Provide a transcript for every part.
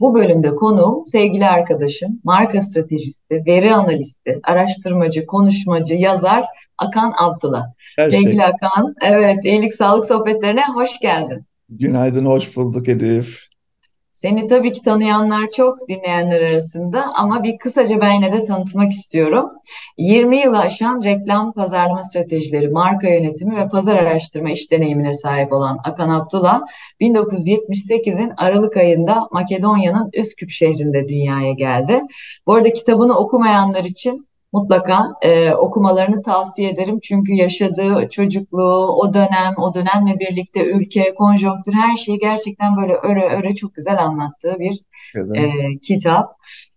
Bu bölümde konuğum sevgili arkadaşım, marka stratejisti, veri analisti, araştırmacı, konuşmacı, yazar Akan Abdullah. Sevgili şey. Akan, evet İyilik Sağlık Sohbetlerine hoş geldin. Günaydın, hoş bulduk Elif. Seni tabii ki tanıyanlar çok, dinleyenler arasında ama bir kısaca ben yine de tanıtmak istiyorum. 20 yılı aşan reklam pazarlama stratejileri, marka yönetimi ve pazar araştırma iş deneyimine sahip olan Akan Abdullah, 1978'in Aralık ayında Makedonya'nın Üsküp şehrinde dünyaya geldi. Bu arada kitabını okumayanlar için Mutlaka e, okumalarını tavsiye ederim. Çünkü yaşadığı çocukluğu, o dönem, o dönemle birlikte ülke, konjonktür her şeyi gerçekten böyle öre öre çok güzel anlattığı bir e, kitap.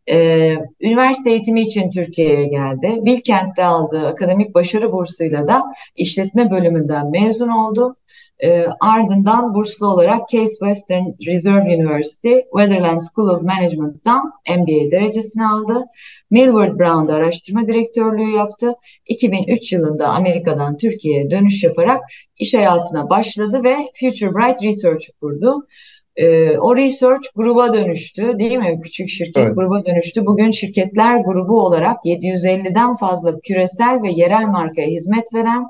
E, üniversite eğitimi için Türkiye'ye geldi. Bilkent'te aldığı akademik başarı bursuyla da işletme bölümünden mezun oldu. E, ardından burslu olarak Case Western Reserve University, Weatherland School of Management'tan MBA derecesini aldı. Millward Brown'da araştırma direktörlüğü yaptı. 2003 yılında Amerika'dan Türkiye'ye dönüş yaparak iş hayatına başladı ve Future Bright Research kurdu. Ee, o research gruba dönüştü değil mi? Küçük şirket Evet. gruba dönüştü. Bugün şirketler grubu olarak 750'den fazla küresel ve yerel markaya hizmet veren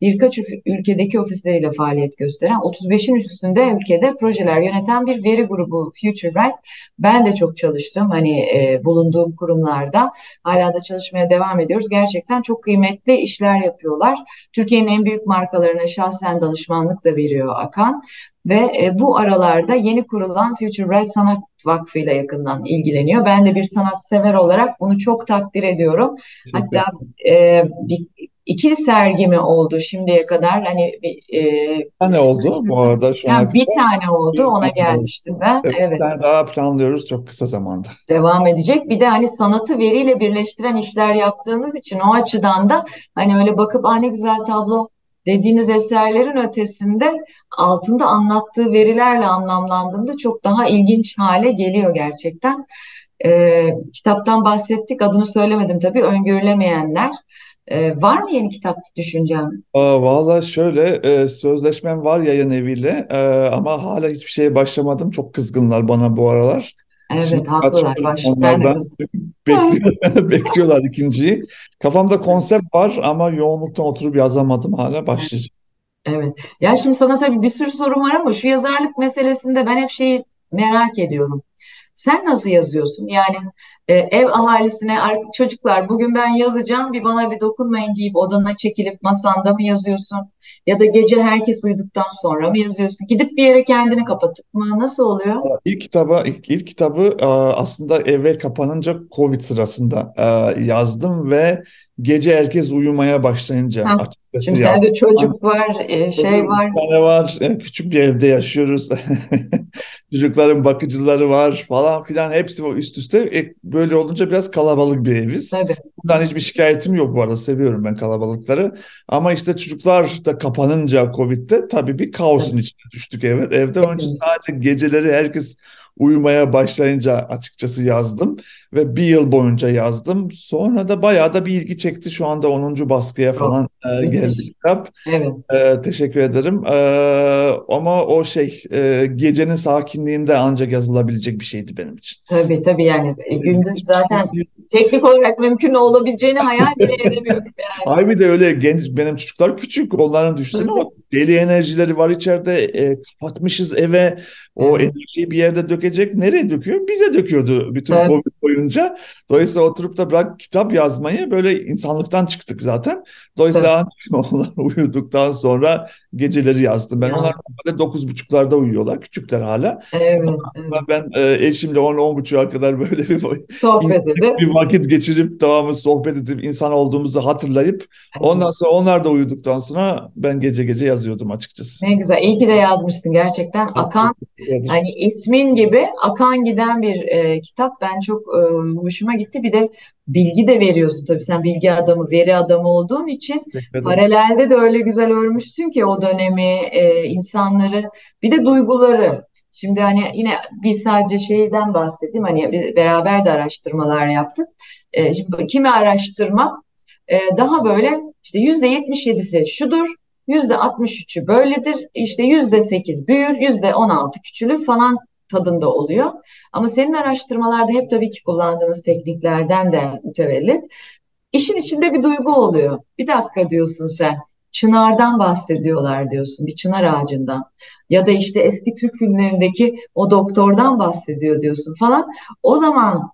birkaç ülk- ülkedeki ofisleriyle faaliyet gösteren 35'in üstünde ülkede projeler yöneten bir veri grubu Future Bright. Ben de çok çalıştım hani e, bulunduğum kurumlarda. Hala da çalışmaya devam ediyoruz. Gerçekten çok kıymetli işler yapıyorlar. Türkiye'nin en büyük markalarına şahsen danışmanlık da veriyor Akan. Ve e, bu aralarda yeni kurulan Future Bright Sanat Vakfı ile yakından ilgileniyor. Ben de bir sanatsever olarak bunu çok takdir ediyorum. Hatta e, bir, iki sergi mi oldu şimdiye kadar? Hani bir, e, Ne oldu bu arada şu yani bir kadar? tane oldu ona tane gelmiştim ben. Evet, Evet. bir tane daha planlıyoruz çok kısa zamanda. devam edecek. Bir de hani sanatı veriyle birleştiren işler yaptığınız için o açıdan da hani öyle bakıp aa ne güzel tablo dediğiniz eserlerin ötesinde altında anlattığı verilerle anlamlandığında çok daha ilginç hale geliyor gerçekten. Ee, kitaptan bahsettik. Adını söylemedim tabii. Öngörülemeyenler. Ee, var mı yeni kitap düşüncem? Aa, valla şöyle e, sözleşmem var yayın eviyle e, ama hala hiçbir şeye başlamadım. Çok kızgınlar bana bu aralar. Evet, haklılar. Baş, ben de onlardan. kızım. Bekliyor, bekliyorlar ikinciyi. Kafamda konsept var ama yoğunluktan oturup yazamadım hala başlayacağım. Evet. Ya şimdi sana tabii bir sürü sorum var ama şu yazarlık meselesinde ben hep şeyi merak ediyorum. Sen nasıl yazıyorsun? Yani e, ev ahalisine "Ar- çocuklar bugün ben yazacağım bir bana bir dokunmayın deyip odana çekilip masanda mı yazıyorsun? Ya da gece herkes uyuduktan sonra mı yazıyorsun? Gidip bir yere kendini kapatıp mı? Nasıl oluyor? İlk kitaba ilk, ilk kitabı aslında evvel kapanınca Covid sırasında yazdım ve gece herkes uyumaya başlayınca Ha, açıkçası şimdi yazdım. sende çocuk var, e, şey Çocuğum var. bir tane var. e, Küçük bir evde yaşıyoruz. Çocukların bakıcıları var falan filan. Hepsi o üst üste. E, böyle olunca biraz kalabalık bir eviz. Tabii. Bundan hiçbir şikayetim yok bu arada. Seviyorum ben kalabalıkları. Ama işte çocuklar da kapanınca Covid'de tabii bir kaosun Tabii. içine düştük evet. Evde onun için sadece geceleri herkes uyumaya başlayınca açıkçası yazdım. Ve bir yıl boyunca yazdım. Sonra da bayağı da bir ilgi çekti. Şu anda 10. baskıya falan geldi müthiş. kitap. Evet. Ee, teşekkür ederim. Ee, ama o şey e, gecenin sakinliğinde ancak yazılabilecek bir şeydi benim için. Tabii tabii yani e, gündüz zaten teknik olarak mümkün olabileceğini hayal bile edemiyordum yani. Ay bir de öyle genç benim çocuklar küçük onların düşünsene o deli enerjileri var içeride e, kapatmışız eve o Evet. enerjiyi bir yerde dökecek nereye döküyor? Bize döküyordu bütün Tabii. Covid boyunca. Dolayısıyla oturup da bırak kitap yazmayı böyle insanlıktan çıktık zaten. Dolayısıyla uyuduktan onlar uyuduktan sonra geceleri yazdım. Ben Yaz. onlar böyle dokuz buçuklarda uyuyorlar. Küçükler hala. Evet, ben e, eşimle on on buçuğa kadar böyle bir, Sohbet edip. bir vakit geçirip devamlı sohbet edip insan olduğumuzu hatırlayıp ondan sonra onlar da uyuduktan sonra ben gece gece yazıyordum açıkçası. Ne güzel. İyi ki de yazmışsın gerçekten. Akan hani ismin gibi akan giden bir e, kitap. Ben çok e, hoşuma gitti. Bir de bilgi de veriyorsun tabii. Sen bilgi adamı, veri adamı olduğun için paralelde de öyle güzel örmüşsün ki o dönemi, e, insanları, bir de duyguları. Şimdi hani yine biz sadece şeyden bahsettim. Hani biz beraber de araştırmalar yaptık. E, şimdi kimi araştırma e, daha böyle işte yüzde yetmiş yedisi şudur, yüzde altmış üçü böyledir, işte yüzde sekiz büyür, yüzde on altı küçülür falan tadında oluyor. Ama senin araştırmalarda hep tabii ki kullandığınız tekniklerden de mütevellit. İşin içinde bir duygu oluyor. Bir dakika diyorsun sen. Çınardan bahsediyorlar diyorsun. Bir çınar ağacından. Ya da işte eski Türk filmlerindeki o doktordan bahsediyor diyorsun falan. O zaman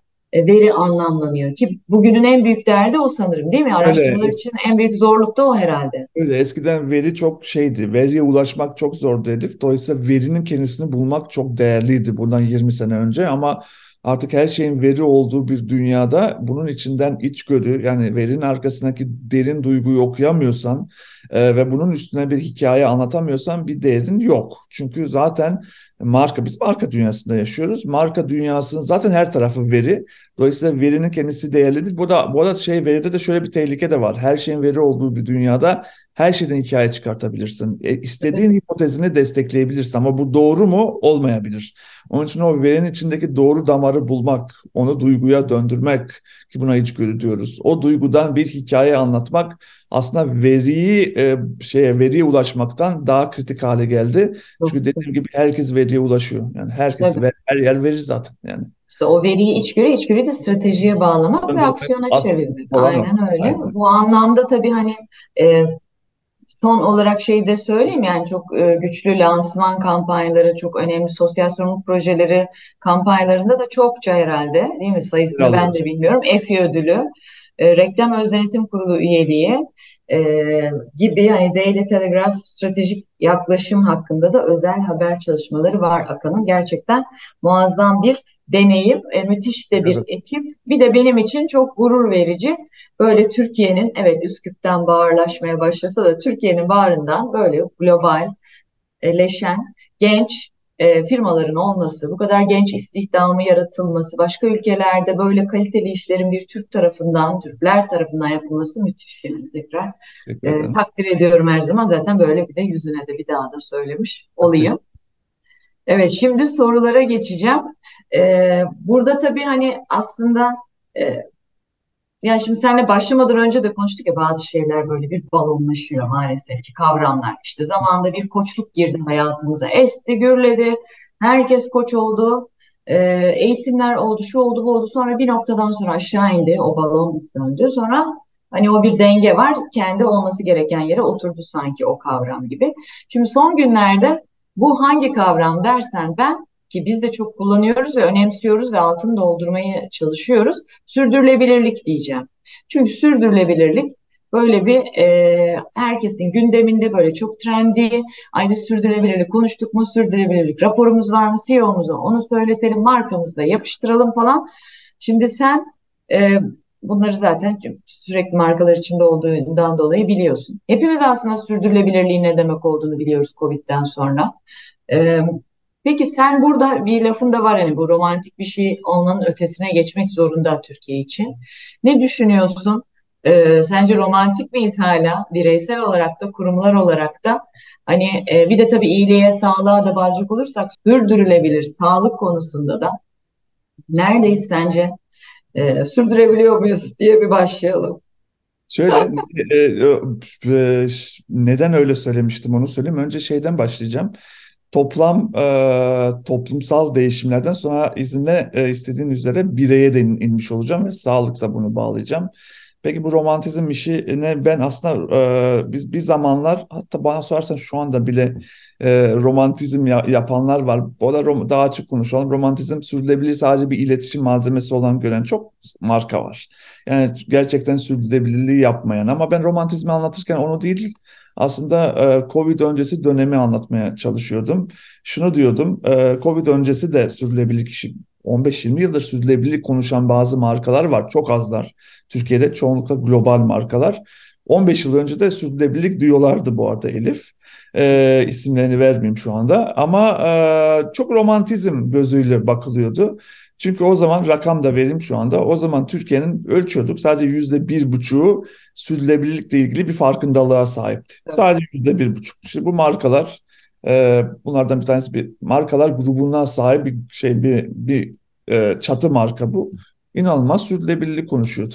veri anlamlanıyor ki bugünün en büyük derdi o sanırım değil mi? Araştırmalar Öyle. için en büyük zorluk da o herhalde. Öyle eskiden veri çok şeydi. Veriye ulaşmak çok zordu Elif. Dolayısıyla verinin kendisini bulmak çok değerliydi bundan 20 sene önce ama artık her şeyin veri olduğu bir dünyada bunun içinden içgörü yani verinin arkasındaki derin duyguyu okuyamıyorsan e, ve bunun üstüne bir hikaye anlatamıyorsan bir değerin yok. Çünkü zaten marka biz marka dünyasında yaşıyoruz. Marka dünyasının zaten her tarafı veri. Dolayısıyla verinin kendisi değerlidir. Bu da bu arada şey veride de şöyle bir tehlike de var. Her şeyin veri olduğu bir dünyada her şeyden hikaye çıkartabilirsin. E, istediğin hipotezini destekleyebilirsin ama bu doğru mu? Olmayabilir. Onun için o verinin içindeki doğru damarı bulmak, onu duyguya döndürmek ki buna içgörü diyoruz. O duygudan bir hikaye anlatmak aslında veriyi e, şeye veriye ulaşmaktan daha kritik hale geldi. Çünkü dediğim gibi herkes veriye ulaşıyor. Yani herkes Tabii. her yer verir zaten yani. İşte o veriyi içgörü, içgörüyü de stratejiye bağlamak ve Tabii, aksiyona aslında çevirmek. Aynen öyle. Aynen. Bu anlamda tabii hani e, son olarak şey de söyleyeyim yani çok e, güçlü lansman kampanyaları, çok önemli sosyal sorumluluk projeleri kampanyalarında da çokça herhalde değil mi? Sayısını ben de bilmiyorum. EFI ödülü, e, Reklam Öz Denetim Kurulu üyeliği e, gibi hani Daily Telegraph stratejik yaklaşım hakkında da özel haber çalışmaları var Akan'ın. Gerçekten muazzam bir deneyim, e, müthiş de bir Evet. ekip. Bir de benim için çok gurur verici. Böyle Türkiye'nin, evet Üsküp'ten bağırlaşmaya başlasa da Türkiye'nin bağrından böyle global, e, leşen, genç e, firmaların olması, bu kadar genç istihdamı yaratılması, başka ülkelerde böyle kaliteli işlerin bir Türk tarafından, Türkler tarafından yapılması müthiş yani tekrar. E, takdir ediyorum her zaman. Zaten böyle bir de yüzüne de bir daha da söylemiş olayım. Evet, şimdi sorulara geçeceğim. Ee, burada tabii hani aslında e, yani şimdi seninle başlamadan önce de konuştuk ya bazı şeyler böyle bir balonlaşıyor maalesef ki kavramlar. İşte zamanında bir koçluk girdi hayatımıza. Esti, gürledi. Herkes koç oldu. Ee, eğitimler oldu, şu oldu, bu oldu. Sonra bir noktadan sonra aşağı indi. O balon döndü. Sonra hani o bir denge var. Kendi olması gereken yere oturdu sanki o kavram gibi. Şimdi son günlerde bu hangi kavram dersen ben ki biz de çok kullanıyoruz ve önemsiyoruz ve altını doldurmaya çalışıyoruz. Sürdürülebilirlik diyeceğim. Çünkü sürdürülebilirlik böyle bir e, herkesin gündeminde böyle çok trendi. Aynı sürdürülebilirlik konuştuk mu? Sürdürülebilirlik raporumuz var mı? CEO'muza onu söyletelim, markamızda yapıştıralım falan. Şimdi sen e, bunları zaten sürekli markalar içinde olduğundan dolayı biliyorsun. Hepimiz aslında sürdürülebilirliğin ne demek olduğunu biliyoruz Covid'den sonra. E, Peki sen burada bir lafın da var hani bu romantik bir şey olmanın ötesine geçmek zorunda Türkiye için. Ne düşünüyorsun? Ee, sence romantik miyiz hala bireysel olarak da kurumlar olarak da? Hani e, bir de tabii iyiliğe, sağlığa da bağlayacak olursak sürdürülebilir sağlık konusunda da neredeyiz sence? Ee, sürdürebiliyor muyuz diye bir başlayalım. Şöyle e, e, e, neden öyle söylemiştim onu söyleyeyim. Önce şeyden başlayacağım. Toplam e, toplumsal değişimlerden sonra izinle e, istediğin üzere bireye de in- inmiş olacağım ve sağlıkla bunu bağlayacağım. Peki bu romantizm işine ben aslında e, biz bir zamanlar hatta bana sorarsan şu anda bile e, romantizm ya, yapanlar var. Bu da rom, daha açık konuşalım. Romantizm sürdürülebilir sadece bir iletişim malzemesi olan gören çok marka var. Yani gerçekten sürdürülebilirliği yapmayan ama ben romantizmi anlatırken onu değil aslında e, Covid öncesi dönemi anlatmaya çalışıyordum. Şunu diyordum, e, Covid öncesi de sürdürülebilirlik işi 15-20 yıldır sürdürülebilirlik konuşan bazı markalar var. Çok azlar. Türkiye'de çoğunlukla global markalar. 15 yıl önce de sürdürülebilirlik diyorlardı bu arada Elif. E, isimlerini vermeyeyim şu anda ama e, çok romantizm gözüyle bakılıyordu. Çünkü o zaman rakam da vereyim şu anda. O zaman Türkiye'nin ölçüyorduk sadece yüzde bir buçuğu sürdürülebilirlikle ilgili bir farkındalığa sahipti. Evet. Sadece yüzde bir buçuk. Şimdi bu markalar e, bunlardan bir tanesi bir markalar grubuna sahip bir şey bir bir e, çatı marka bu. İnanılmaz sürdürülebilirlik konuşuyordu.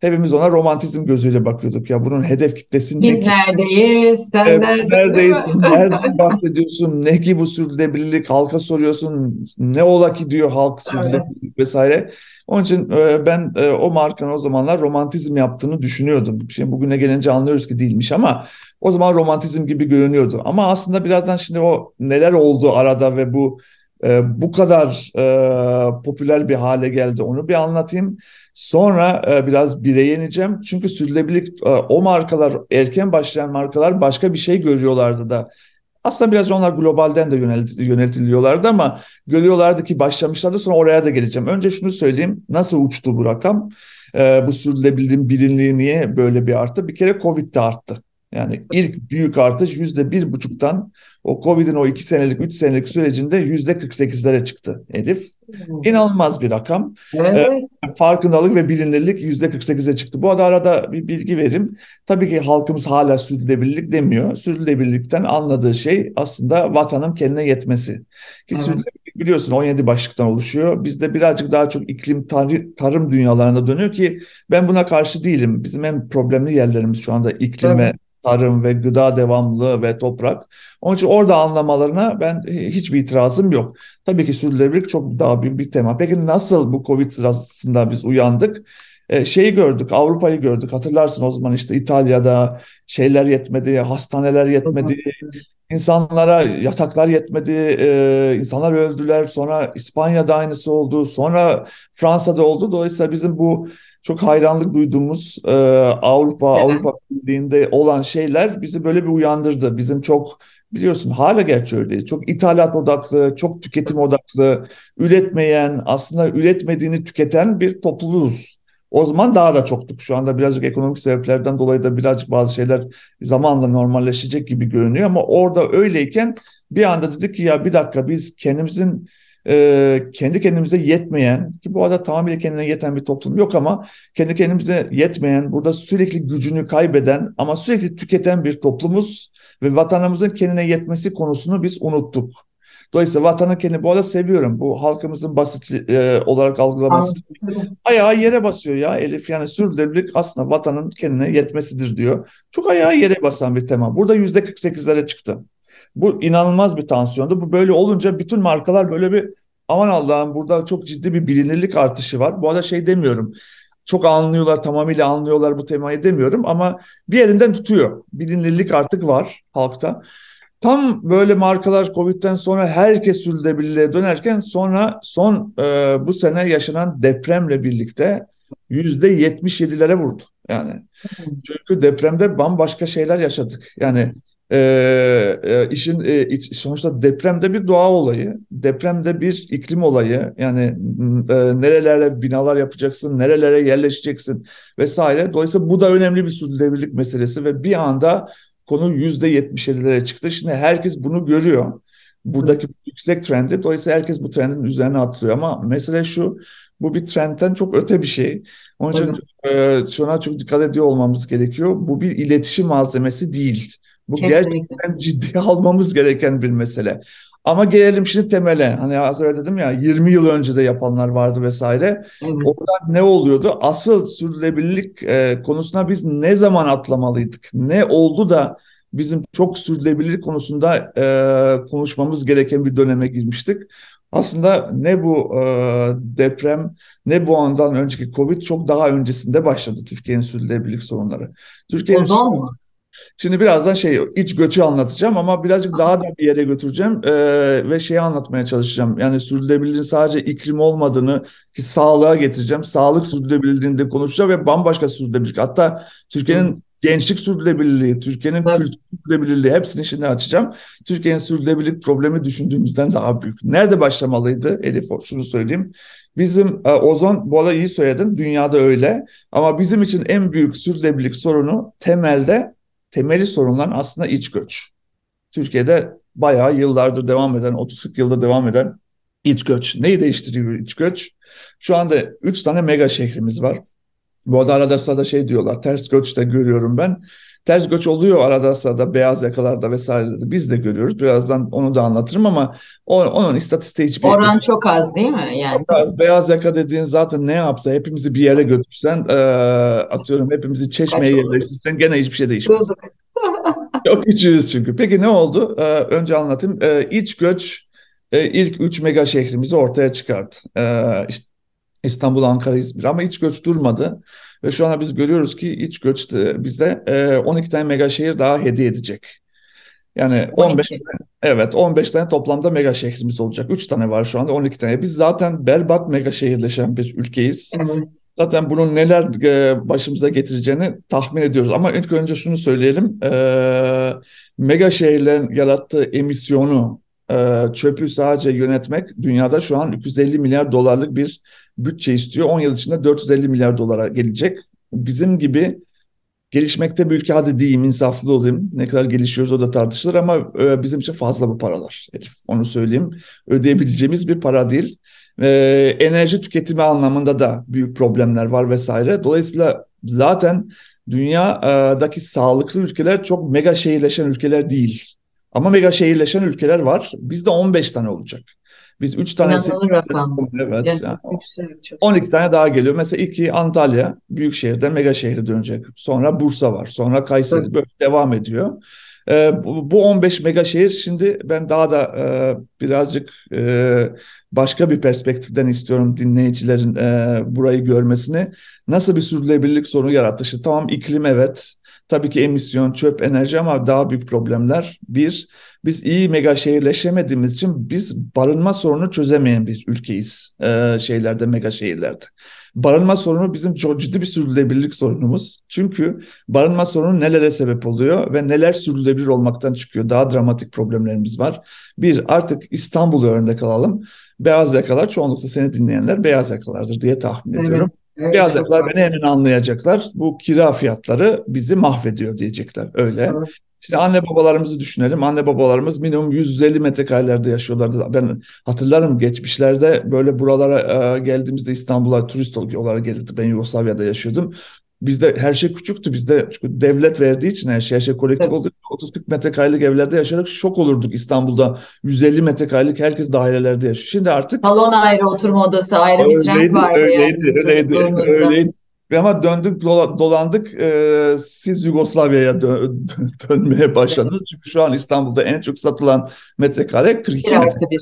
Hepimiz ona romantizm gözüyle bakıyorduk ya bunun hedef kitlesi Biz ne neredeyiz? Sen evet, neredesin? Neredeyiz? Nereden bahsediyorsun? Ne ki bu sürdürülebilirlik? Halka soruyorsun. Ne ola ki diyor halk sürdürülebilirlik evet. vesaire. Onun için e, ben e, o markanın o zamanlar romantizm yaptığını düşünüyordum. Şimdi bugüne gelince anlıyoruz ki değilmiş ama o zaman romantizm gibi görünüyordu. Ama aslında birazdan şimdi o neler oldu arada ve bu e, bu kadar e, popüler bir hale geldi onu bir anlatayım. Sonra e, biraz bireye ineceğim. Çünkü sürdürülebilirlik e, o markalar erken başlayan markalar başka bir şey görüyorlardı da. Aslında biraz onlar globalden de yöneltiliyorlardı ama görüyorlardı ki başlamışlardı sonra oraya da geleceğim. Önce şunu söyleyeyim nasıl uçtu bu rakam? E, bu sürdürülebilirliğin bilinliği niye böyle bir arttı? Bir kere Covid'de arttı. Yani ilk büyük artış yüzde bir buçuktan o Covid'in o iki senelik, üç senelik sürecinde yüzde 48'lere çıktı Elif. Hmm. İnanılmaz bir rakam. Evet. E, farkındalık ve bilinirlik yüzde 48'e çıktı. Bu arada arada bir bilgi verim. Tabii ki halkımız hala sürdürülebilirlik demiyor. Sürdürülebilirlikten anladığı şey aslında vatanın kendine yetmesi. Ki evet. sürdürülebilirlik biliyorsun 17 başlıktan oluşuyor. Bizde birazcık daha çok iklim tar- tarım dünyalarında dönüyor ki ben buna karşı değilim. Bizim en problemli yerlerimiz şu anda iklim ve tarım ve gıda devamlılığı ve toprak. Onun için orada anlamalarına ben hiçbir itirazım yok. Tabii ki sürdürülebilirlik çok daha büyük bir tema. Peki nasıl bu Covid sırasında biz uyandık? Ee, şeyi gördük, Avrupa'yı gördük. Hatırlarsın o zaman işte İtalya'da şeyler yetmedi, hastaneler yetmedi, insanlara yasaklar yetmedi, e, insanlar öldüler. Sonra İspanya'da aynısı oldu, sonra Fransa'da oldu. Dolayısıyla bizim bu çok hayranlık duyduğumuz e, Avrupa evet. Avrupa Birliği'nde olan şeyler bizi böyle bir uyandırdı. Bizim çok biliyorsun hala gerçi öyle. Çok ithalat odaklı, çok tüketim odaklı, üretmeyen, aslında üretmediğini tüketen bir topluluğuz. O zaman daha da çoktuk. Şu anda birazcık ekonomik sebeplerden dolayı da birazcık bazı şeyler zamanla normalleşecek gibi görünüyor ama orada öyleyken bir anda dedik ki ya bir dakika biz kendimizin e, kendi kendimize yetmeyen ki bu arada tamamıyla kendine yeten bir toplum yok ama kendi kendimize yetmeyen burada sürekli gücünü kaybeden ama sürekli tüketen bir toplumuz ve vatanımızın kendine yetmesi konusunu biz unuttuk. Dolayısıyla vatanı kendi bu arada seviyorum. Bu halkımızın basit e, olarak algılaması ayağı yere basıyor ya Elif. Yani sürdürülebilirlik aslında vatanın kendine yetmesidir diyor. Çok ayağı yere basan bir tema. Burada yüzde 48'lere çıktı. Bu inanılmaz bir tansiyondu. Bu böyle olunca bütün markalar böyle bir aman Allah'ım burada çok ciddi bir bilinirlik artışı var. Bu arada şey demiyorum. Çok anlıyorlar, tamamıyla anlıyorlar bu temayı demiyorum ama bir yerinden tutuyor. Bilinirlik artık var halkta. Tam böyle markalar Covid'den sonra herkes sürdürülebilirliğe dönerken sonra son e, bu sene yaşanan depremle birlikte yüzde 77'lere vurdu. Yani çünkü depremde bambaşka şeyler yaşadık. Yani e, e, işin e, iç, sonuçta depremde bir doğa olayı, depremde bir iklim olayı. Yani e, nerelere binalar yapacaksın, nerelere yerleşeceksin vesaire. Dolayısıyla bu da önemli bir sürdürülebilirlik meselesi ve bir anda konu yüzde yetmişlere çıktı. Şimdi herkes bunu görüyor. Buradaki Hı. yüksek trendi. Dolayısıyla herkes bu trendin üzerine atlıyor. Ama mesele şu, bu bir trendten çok öte bir şey. Onun için e, şuna çok dikkat ediyor olmamız gerekiyor. Bu bir iletişim malzemesi değil. Bu Kesinlikle. gerçekten ciddiye almamız gereken bir mesele. Ama gelelim şimdi temele. Hani az önce dedim ya 20 yıl önce de yapanlar vardı vesaire. Evet. Orada ne oluyordu? Asıl sürdürülebilirlik e, konusuna biz ne zaman atlamalıydık? Ne oldu da bizim çok sürdürülebilirlik konusunda e, konuşmamız gereken bir döneme girmiştik? Aslında ne bu e, deprem ne bu andan önceki Covid çok daha öncesinde başladı Türkiye'nin sürdürülebilirlik sorunları. Türkiye'nin Ozon mu? Şimdi birazdan şey iç göçü anlatacağım ama birazcık daha da bir yere götüreceğim e, ve şeyi anlatmaya çalışacağım. Yani sürdürülebilirliğin sadece iklim olmadığını ki sağlığa getireceğim. Sağlık sürdürülebilirliğini de konuşacağım ve bambaşka sürdürülebilirlik. Hatta Türkiye'nin gençlik sürdürülebilirliği, Türkiye'nin kültür sürdürülebilirliği hepsini şimdi açacağım. Türkiye'nin sürdürülebilirlik problemi düşündüğümüzden daha büyük. Nerede başlamalıydı Elif? Şunu söyleyeyim. Bizim e, ozon, bu arada iyi söyledin, dünyada öyle. Ama bizim için en büyük sürdürülebilirlik sorunu temelde temeli sorunlar aslında iç göç. Türkiye'de bayağı yıllardır devam eden, 30-40 yılda devam eden iç göç. Neyi değiştiriyor iç göç? Şu anda 3 tane mega şehrimiz var. Bu arada arada sırada şey diyorlar, ters göç de görüyorum ben. Ters göç oluyor arada sırada beyaz yakalarda vesairede biz de görüyoruz. Birazdan onu da anlatırım ama o, onun istatistiği hiçbir Oran çok az değil mi? Yani Beyaz, beyaz yaka dediğin zaten ne yapsa hepimizi bir yere götürsen e, atıyorum hepimizi çeşmeye yerleştirsen gene hiçbir şey değişmez. Çok küçüğüz çünkü. Peki ne oldu? E, önce anlatayım. E, iç göç e, ilk üç mega şehrimizi ortaya çıkardı. E, işte İstanbul, Ankara, İzmir ama iç göç durmadı. Ve şu anda biz görüyoruz ki iç göç bize e, 12 tane mega şehir daha hediye edecek. Yani 15 12. Evet 15 tane toplamda mega şehrimiz olacak. 3 tane var şu anda 12 tane. Biz zaten berbat mega şehirleşen bir ülkeyiz. Evet. Zaten bunun neler e, başımıza getireceğini tahmin ediyoruz. Ama ilk önce şunu söyleyelim. E, mega şehirlerin yarattığı emisyonu, e, çöpü sadece yönetmek dünyada şu an 250 milyar dolarlık bir bütçe istiyor. 10 yıl içinde 450 milyar dolara gelecek. Bizim gibi gelişmekte bir ülke hadi diyeyim, insaflı olayım. Ne kadar gelişiyoruz o da tartışılır ama e, bizim için fazla bu paralar. Elif, onu söyleyeyim. Ödeyebileceğimiz bir para değil. E, enerji tüketimi anlamında da büyük problemler var vesaire. Dolayısıyla zaten dünyadaki sağlıklı ülkeler çok mega şehirleşen ülkeler değil. Ama mega şehirleşen ülkeler var. Bizde 15 tane olacak. Biz 3 tanesi İnanılır rakam. evet. Yani yani yüksek. Çok 12 tane daha geliyor. Mesela ilki Antalya, büyük şehirden mega şehre dönecek. Sonra Bursa var. Sonra Kayseri. Tabii. Böyle devam ediyor. Ee, bu, bu 15 mega şehir şimdi ben daha da e, birazcık e, başka bir perspektiften istiyorum dinleyicilerin e, burayı görmesini. Nasıl bir sürdürülebilirlik sorunu yarattı? İşte tamam iklim evet. Tabii ki emisyon, çöp, enerji ama daha büyük problemler. Bir, biz iyi mega şehirleşemediğimiz için biz barınma sorunu çözemeyen bir ülkeyiz e, şeylerde, mega şehirlerde. Barınma sorunu bizim çok ciddi bir sürdürülebilirlik sorunumuz. Çünkü barınma sorunu nelere sebep oluyor ve neler sürdürülebilir olmaktan çıkıyor. Daha dramatik problemlerimiz var. Bir, artık İstanbul'u örnek alalım. Beyaz yakalar çoğunlukla seni dinleyenler beyaz yakalardır diye tahmin Evet. ediyorum. Evet, Beyaz çok yakalar var. beni hemen anlayacaklar. Bu kira fiyatları bizi mahvediyor diyecekler. Öyle. Evet. İşte anne babalarımızı düşünelim. Anne babalarımız minimum 150 metrekarelerde yaşıyorlardı. Ben hatırlarım geçmişlerde böyle buralara e, geldiğimizde İstanbul'a turist olarak gelirdi. Ben Yugoslavya'da yaşıyordum. Bizde her şey küçüktü. Bizde çünkü devlet verdiği için her şey, her şey kolektif Tabii. olduğu için 30-40 metrekarelik evlerde yaşayarak şok olurduk İstanbul'da. 150 metrekarelik herkes dairelerde yaşıyor. Şimdi artık Salon ayrı, oturma odası ayrı bir trend Öyleydi, vardı yani öyleydi, bizim öyleydi, öyleydi. Ve Ama döndük dola- dolandık e, siz Yugoslavya'ya dö- dö- dönmeye başladınız. Çünkü şu an İstanbul'da en çok satılan metrekare 42 Bir metre. artı bir.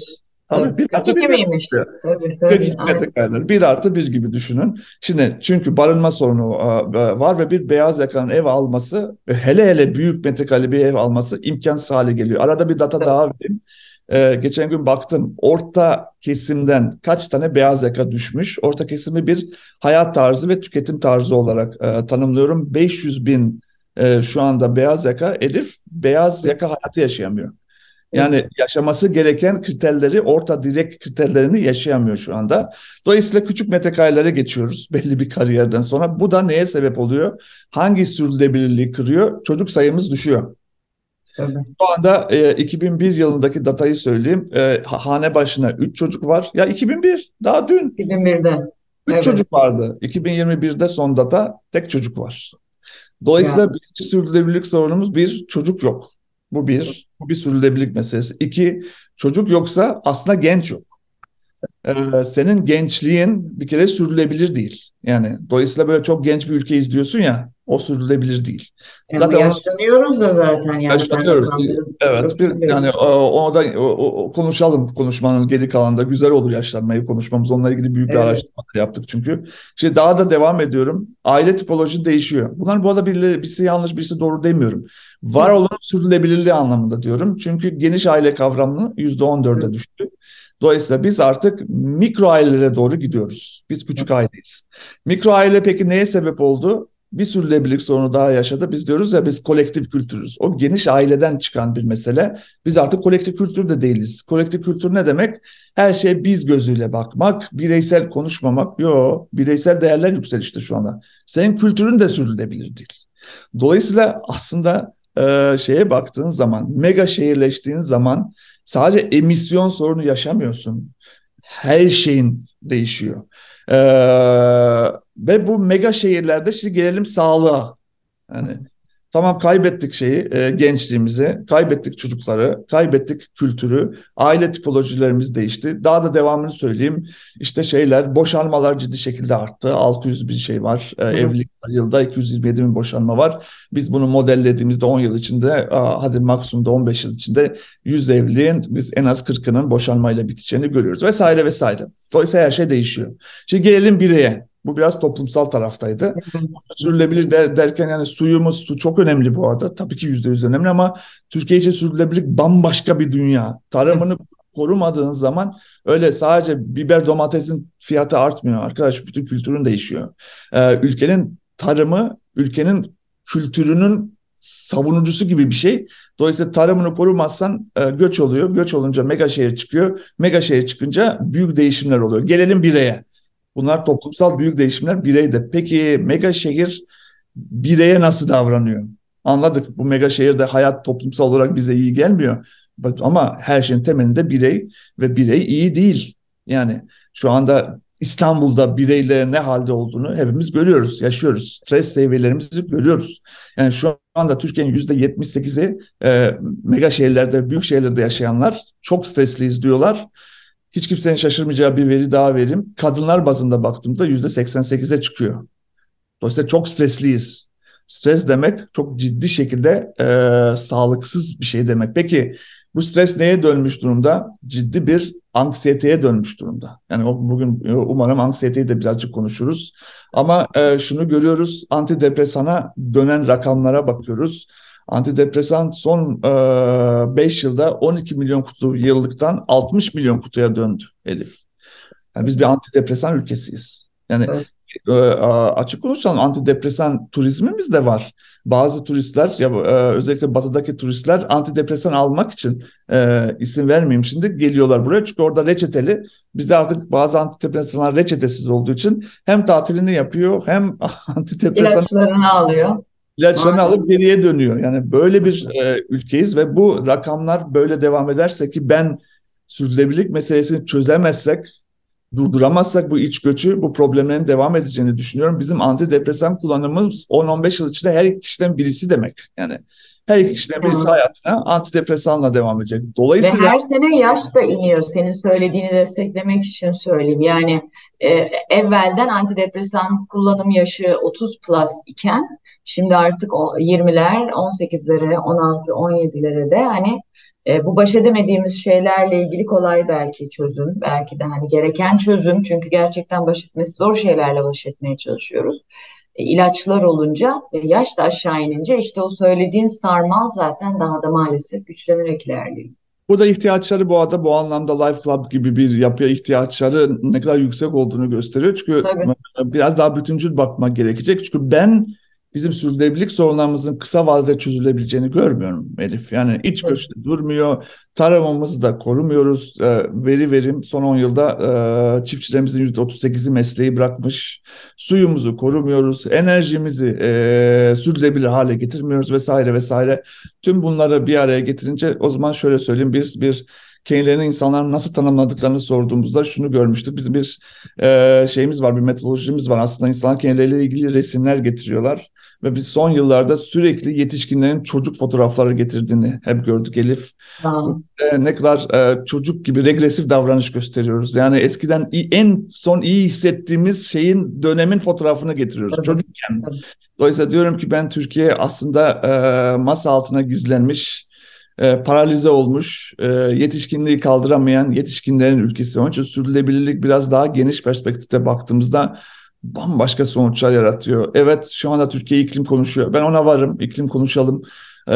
Tabii bir artı 42 bir miymiş? Tabii tabii. 42 Aynen. metrekareler. Bir artı bir gibi düşünün. Şimdi çünkü barınma sorunu e, var ve bir beyaz yakanın ev alması hele hele büyük metrekare bir ev alması imkansız hale geliyor. Arada bir data Tabii. daha vereyim. E, geçen gün baktım orta kesimden kaç tane beyaz yaka düşmüş. Orta kesimi bir hayat tarzı ve tüketim tarzı olarak e, tanımlıyorum. 500 bin e, şu anda beyaz yaka Elif beyaz yaka hayatı yaşayamıyor. Yani yaşaması gereken kriterleri, orta direkt kriterlerini yaşayamıyor şu anda. Dolayısıyla küçük metrekarelere geçiyoruz belli bir kariyerden sonra. Bu da neye sebep oluyor? Hangi sürdürülebilirliği kırıyor? Çocuk sayımız düşüyor. Tabii. Şu anda e, 2001 yılındaki datayı söyleyeyim. E, ha- hane başına 3 çocuk var. Ya 2001 daha dün 2001'de. 3 Evet. çocuk vardı. 2021'de son data tek çocuk var. Dolayısıyla birinci sürdürülebilirlik sorunumuz bir çocuk yok. Bu bir. Bu bir sürdürülebilirlik meselesi. İki, çocuk yoksa aslında genç yok. Ee, senin gençliğin bir kere sürdürülebilir değil. Yani dolayısıyla böyle çok genç bir ülke izliyorsun ya. o sürdürülebilir değil. Yani zaten yaşlanıyoruz da zaten yani yaşlanıyoruz. Evet, bir, yani onu da o, o, konuşalım konuşmanın geri kalanında güzel olur yaşlanmayı konuşmamız. Onunla ilgili büyük bir evet. araştırmalar yaptık çünkü. Şimdi daha da devam ediyorum. Aile tipoloji değişiyor. Bunlar bu arada birileri, birisi yanlış birisi doğru demiyorum. Var olan sürdürülebilirliği anlamında diyorum. Çünkü geniş aile kavramını %14'e düştü. Dolayısıyla biz artık mikro ailelere doğru gidiyoruz. Biz küçük aileyiz. Mikro aile peki neye sebep oldu? Bir sürdürülebilirlik sorunu daha yaşadı. Biz diyoruz ya biz kolektif kültürüz. O geniş aileden çıkan bir mesele. Biz artık kolektif kültür de değiliz. Kolektif kültür ne demek? Her şey biz gözüyle bakmak, bireysel konuşmamak. Yok, bireysel değerler yükselişte şu anda. Senin kültürün de sürdürülebilir değil. Dolayısıyla aslında e, şeye baktığın zaman, mega şehirleştiğin zaman sadece emisyon sorunu yaşamıyorsun. Her şeyin değişiyor. Ee, ve bu mega şehirlerde şimdi gelelim sağlığa. Yani Tamam kaybettik şeyi, e, gençliğimizi, kaybettik çocukları, kaybettik kültürü, aile tipolojilerimiz değişti. Daha da devamını söyleyeyim. İşte şeyler, boşanmalar ciddi şekilde arttı. 600 bin şey var. E, evlilik yılda 227 bin boşanma var. Biz bunu modellediğimizde 10 yıl içinde, hadi maksimumda 15 yıl içinde 100 evliliğin biz en az 40'ının boşanmayla biteceğini görüyoruz vesaire vesaire. Dolayısıyla her şey değişiyor. Şimdi gelelim bireye. Bu biraz toplumsal taraftaydı. Sürdürülebilir der, derken yani suyumuz, su çok önemli bu arada. Tabii ki yüzde yüz önemli ama Türkiye için sürdürülebilirlik bambaşka bir dünya. Tarımını korumadığın zaman öyle sadece biber domatesin fiyatı artmıyor arkadaş. Bütün kültürün değişiyor. Ee, ülkenin tarımı, ülkenin kültürünün savunucusu gibi bir şey. Dolayısıyla tarımını korumazsan e, göç oluyor. Göç olunca mega şehir çıkıyor. Mega şehir çıkınca büyük değişimler oluyor. Gelelim bireye. Bunlar toplumsal büyük değişimler bireyde. Peki mega şehir bireye nasıl davranıyor? Anladık bu mega şehirde hayat toplumsal olarak bize iyi gelmiyor. Ama her şeyin temelinde birey ve birey iyi değil. Yani şu anda İstanbul'da bireylerin ne halde olduğunu hepimiz görüyoruz, yaşıyoruz. Stres seviyelerimizi görüyoruz. Yani şu anda Türkiye'nin yüzde 78'i e, mega şehirlerde, büyük şehirlerde yaşayanlar çok stresliyiz diyorlar hiç kimsenin şaşırmayacağı bir veri daha vereyim. Kadınlar bazında baktığımda %88'e çıkıyor. Dolayısıyla çok stresliyiz. Stres demek çok ciddi şekilde e, sağlıksız bir şey demek. Peki bu stres neye dönmüş durumda? Ciddi bir anksiyeteye dönmüş durumda. Yani bugün e, umarım anksiyeteyi de birazcık konuşuruz. Ama e, şunu görüyoruz, antidepresana dönen rakamlara bakıyoruz. Antidepresan son 5 e, yılda 12 milyon kutu yıllıktan 60 milyon kutuya döndü Elif. Yani biz bir antidepresan ülkesiyiz. Yani evet. e, açık konuşalım antidepresan turizmimiz de var. Bazı turistler ya e, özellikle batıdaki turistler antidepresan almak için e, isim vermeyeyim şimdi geliyorlar buraya çünkü orada reçeteli. Bizde artık bazı antidepresanlar reçetesiz olduğu için hem tatilini yapıyor hem antidepresan ilaçlarını alıyor ilaçlarını alıp geriye dönüyor. Yani böyle bir e, ülkeyiz ve bu rakamlar böyle devam ederse ki ben sürdürülebilirlik meselesini çözemezsek, durduramazsak bu iç göçü, bu problemlerin devam edeceğini düşünüyorum. Bizim antidepresan kullanımımız 10-15 yıl içinde her kişiden birisi demek. Yani her iki kişiden birisi hayatına antidepresanla devam edecek. Dolayısıyla... Ve her sene yaş da iniyor. Senin söylediğini desteklemek için söyleyeyim. Yani e, evvelden antidepresan kullanım yaşı 30 plus iken Şimdi artık o 20'ler, 18'lere, 16, 17'lere de hani e, bu baş edemediğimiz şeylerle ilgili kolay belki çözüm, belki de hani gereken çözüm. Çünkü gerçekten baş etmesi zor şeylerle baş etmeye çalışıyoruz. E, ilaçlar olunca ve yaş da aşağı inince işte o söylediğin sarmal zaten daha da maalesef güçlenerek ilerliyor. Burada ihtiyaçları bu arada bu anlamda Life Club gibi bir yapıya ihtiyaçları ne kadar yüksek olduğunu gösteriyor. Çünkü Tabii. biraz daha bütüncül bakmak gerekecek. Çünkü ben bizim sürdürülebilirlik sorunlarımızın kısa vadede çözülebileceğini görmüyorum Elif. Yani iç evet. göçte durmuyor, tarımımızı da korumuyoruz. E, veri verim son 10 yılda e, çiftçilerimizin %38'i mesleği bırakmış. Suyumuzu korumuyoruz, enerjimizi e, sürdürülebilir hale getirmiyoruz vesaire vesaire. Tüm bunları bir araya getirince o zaman şöyle söyleyeyim biz bir kendilerini insanların nasıl tanımladıklarını sorduğumuzda şunu görmüştük. Bizim bir e, şeyimiz var, bir metodolojimiz var. Aslında insanlar kendileriyle ilgili resimler getiriyorlar Ve biz son yıllarda sürekli yetişkinlerin çocuk fotoğrafları getirdiğini hep gördük Elif. E, ne kadar e, çocuk gibi regresif davranış gösteriyoruz. Yani eskiden en son iyi hissettiğimiz şeyin dönemin fotoğrafını getiriyoruz Tabii. çocukken. Tabii. Dolayısıyla diyorum ki ben Türkiye aslında e, masa altına gizlenmiş, e, paralize olmuş, e, yetişkinliği kaldıramayan yetişkinlerin ülkesi. Onun için sürdürülebilirlik biraz daha geniş perspektifte baktığımızda bambaşka sonuçlar yaratıyor. Evet şu anda Türkiye iklim konuşuyor. Ben ona varım, iklim konuşalım. E,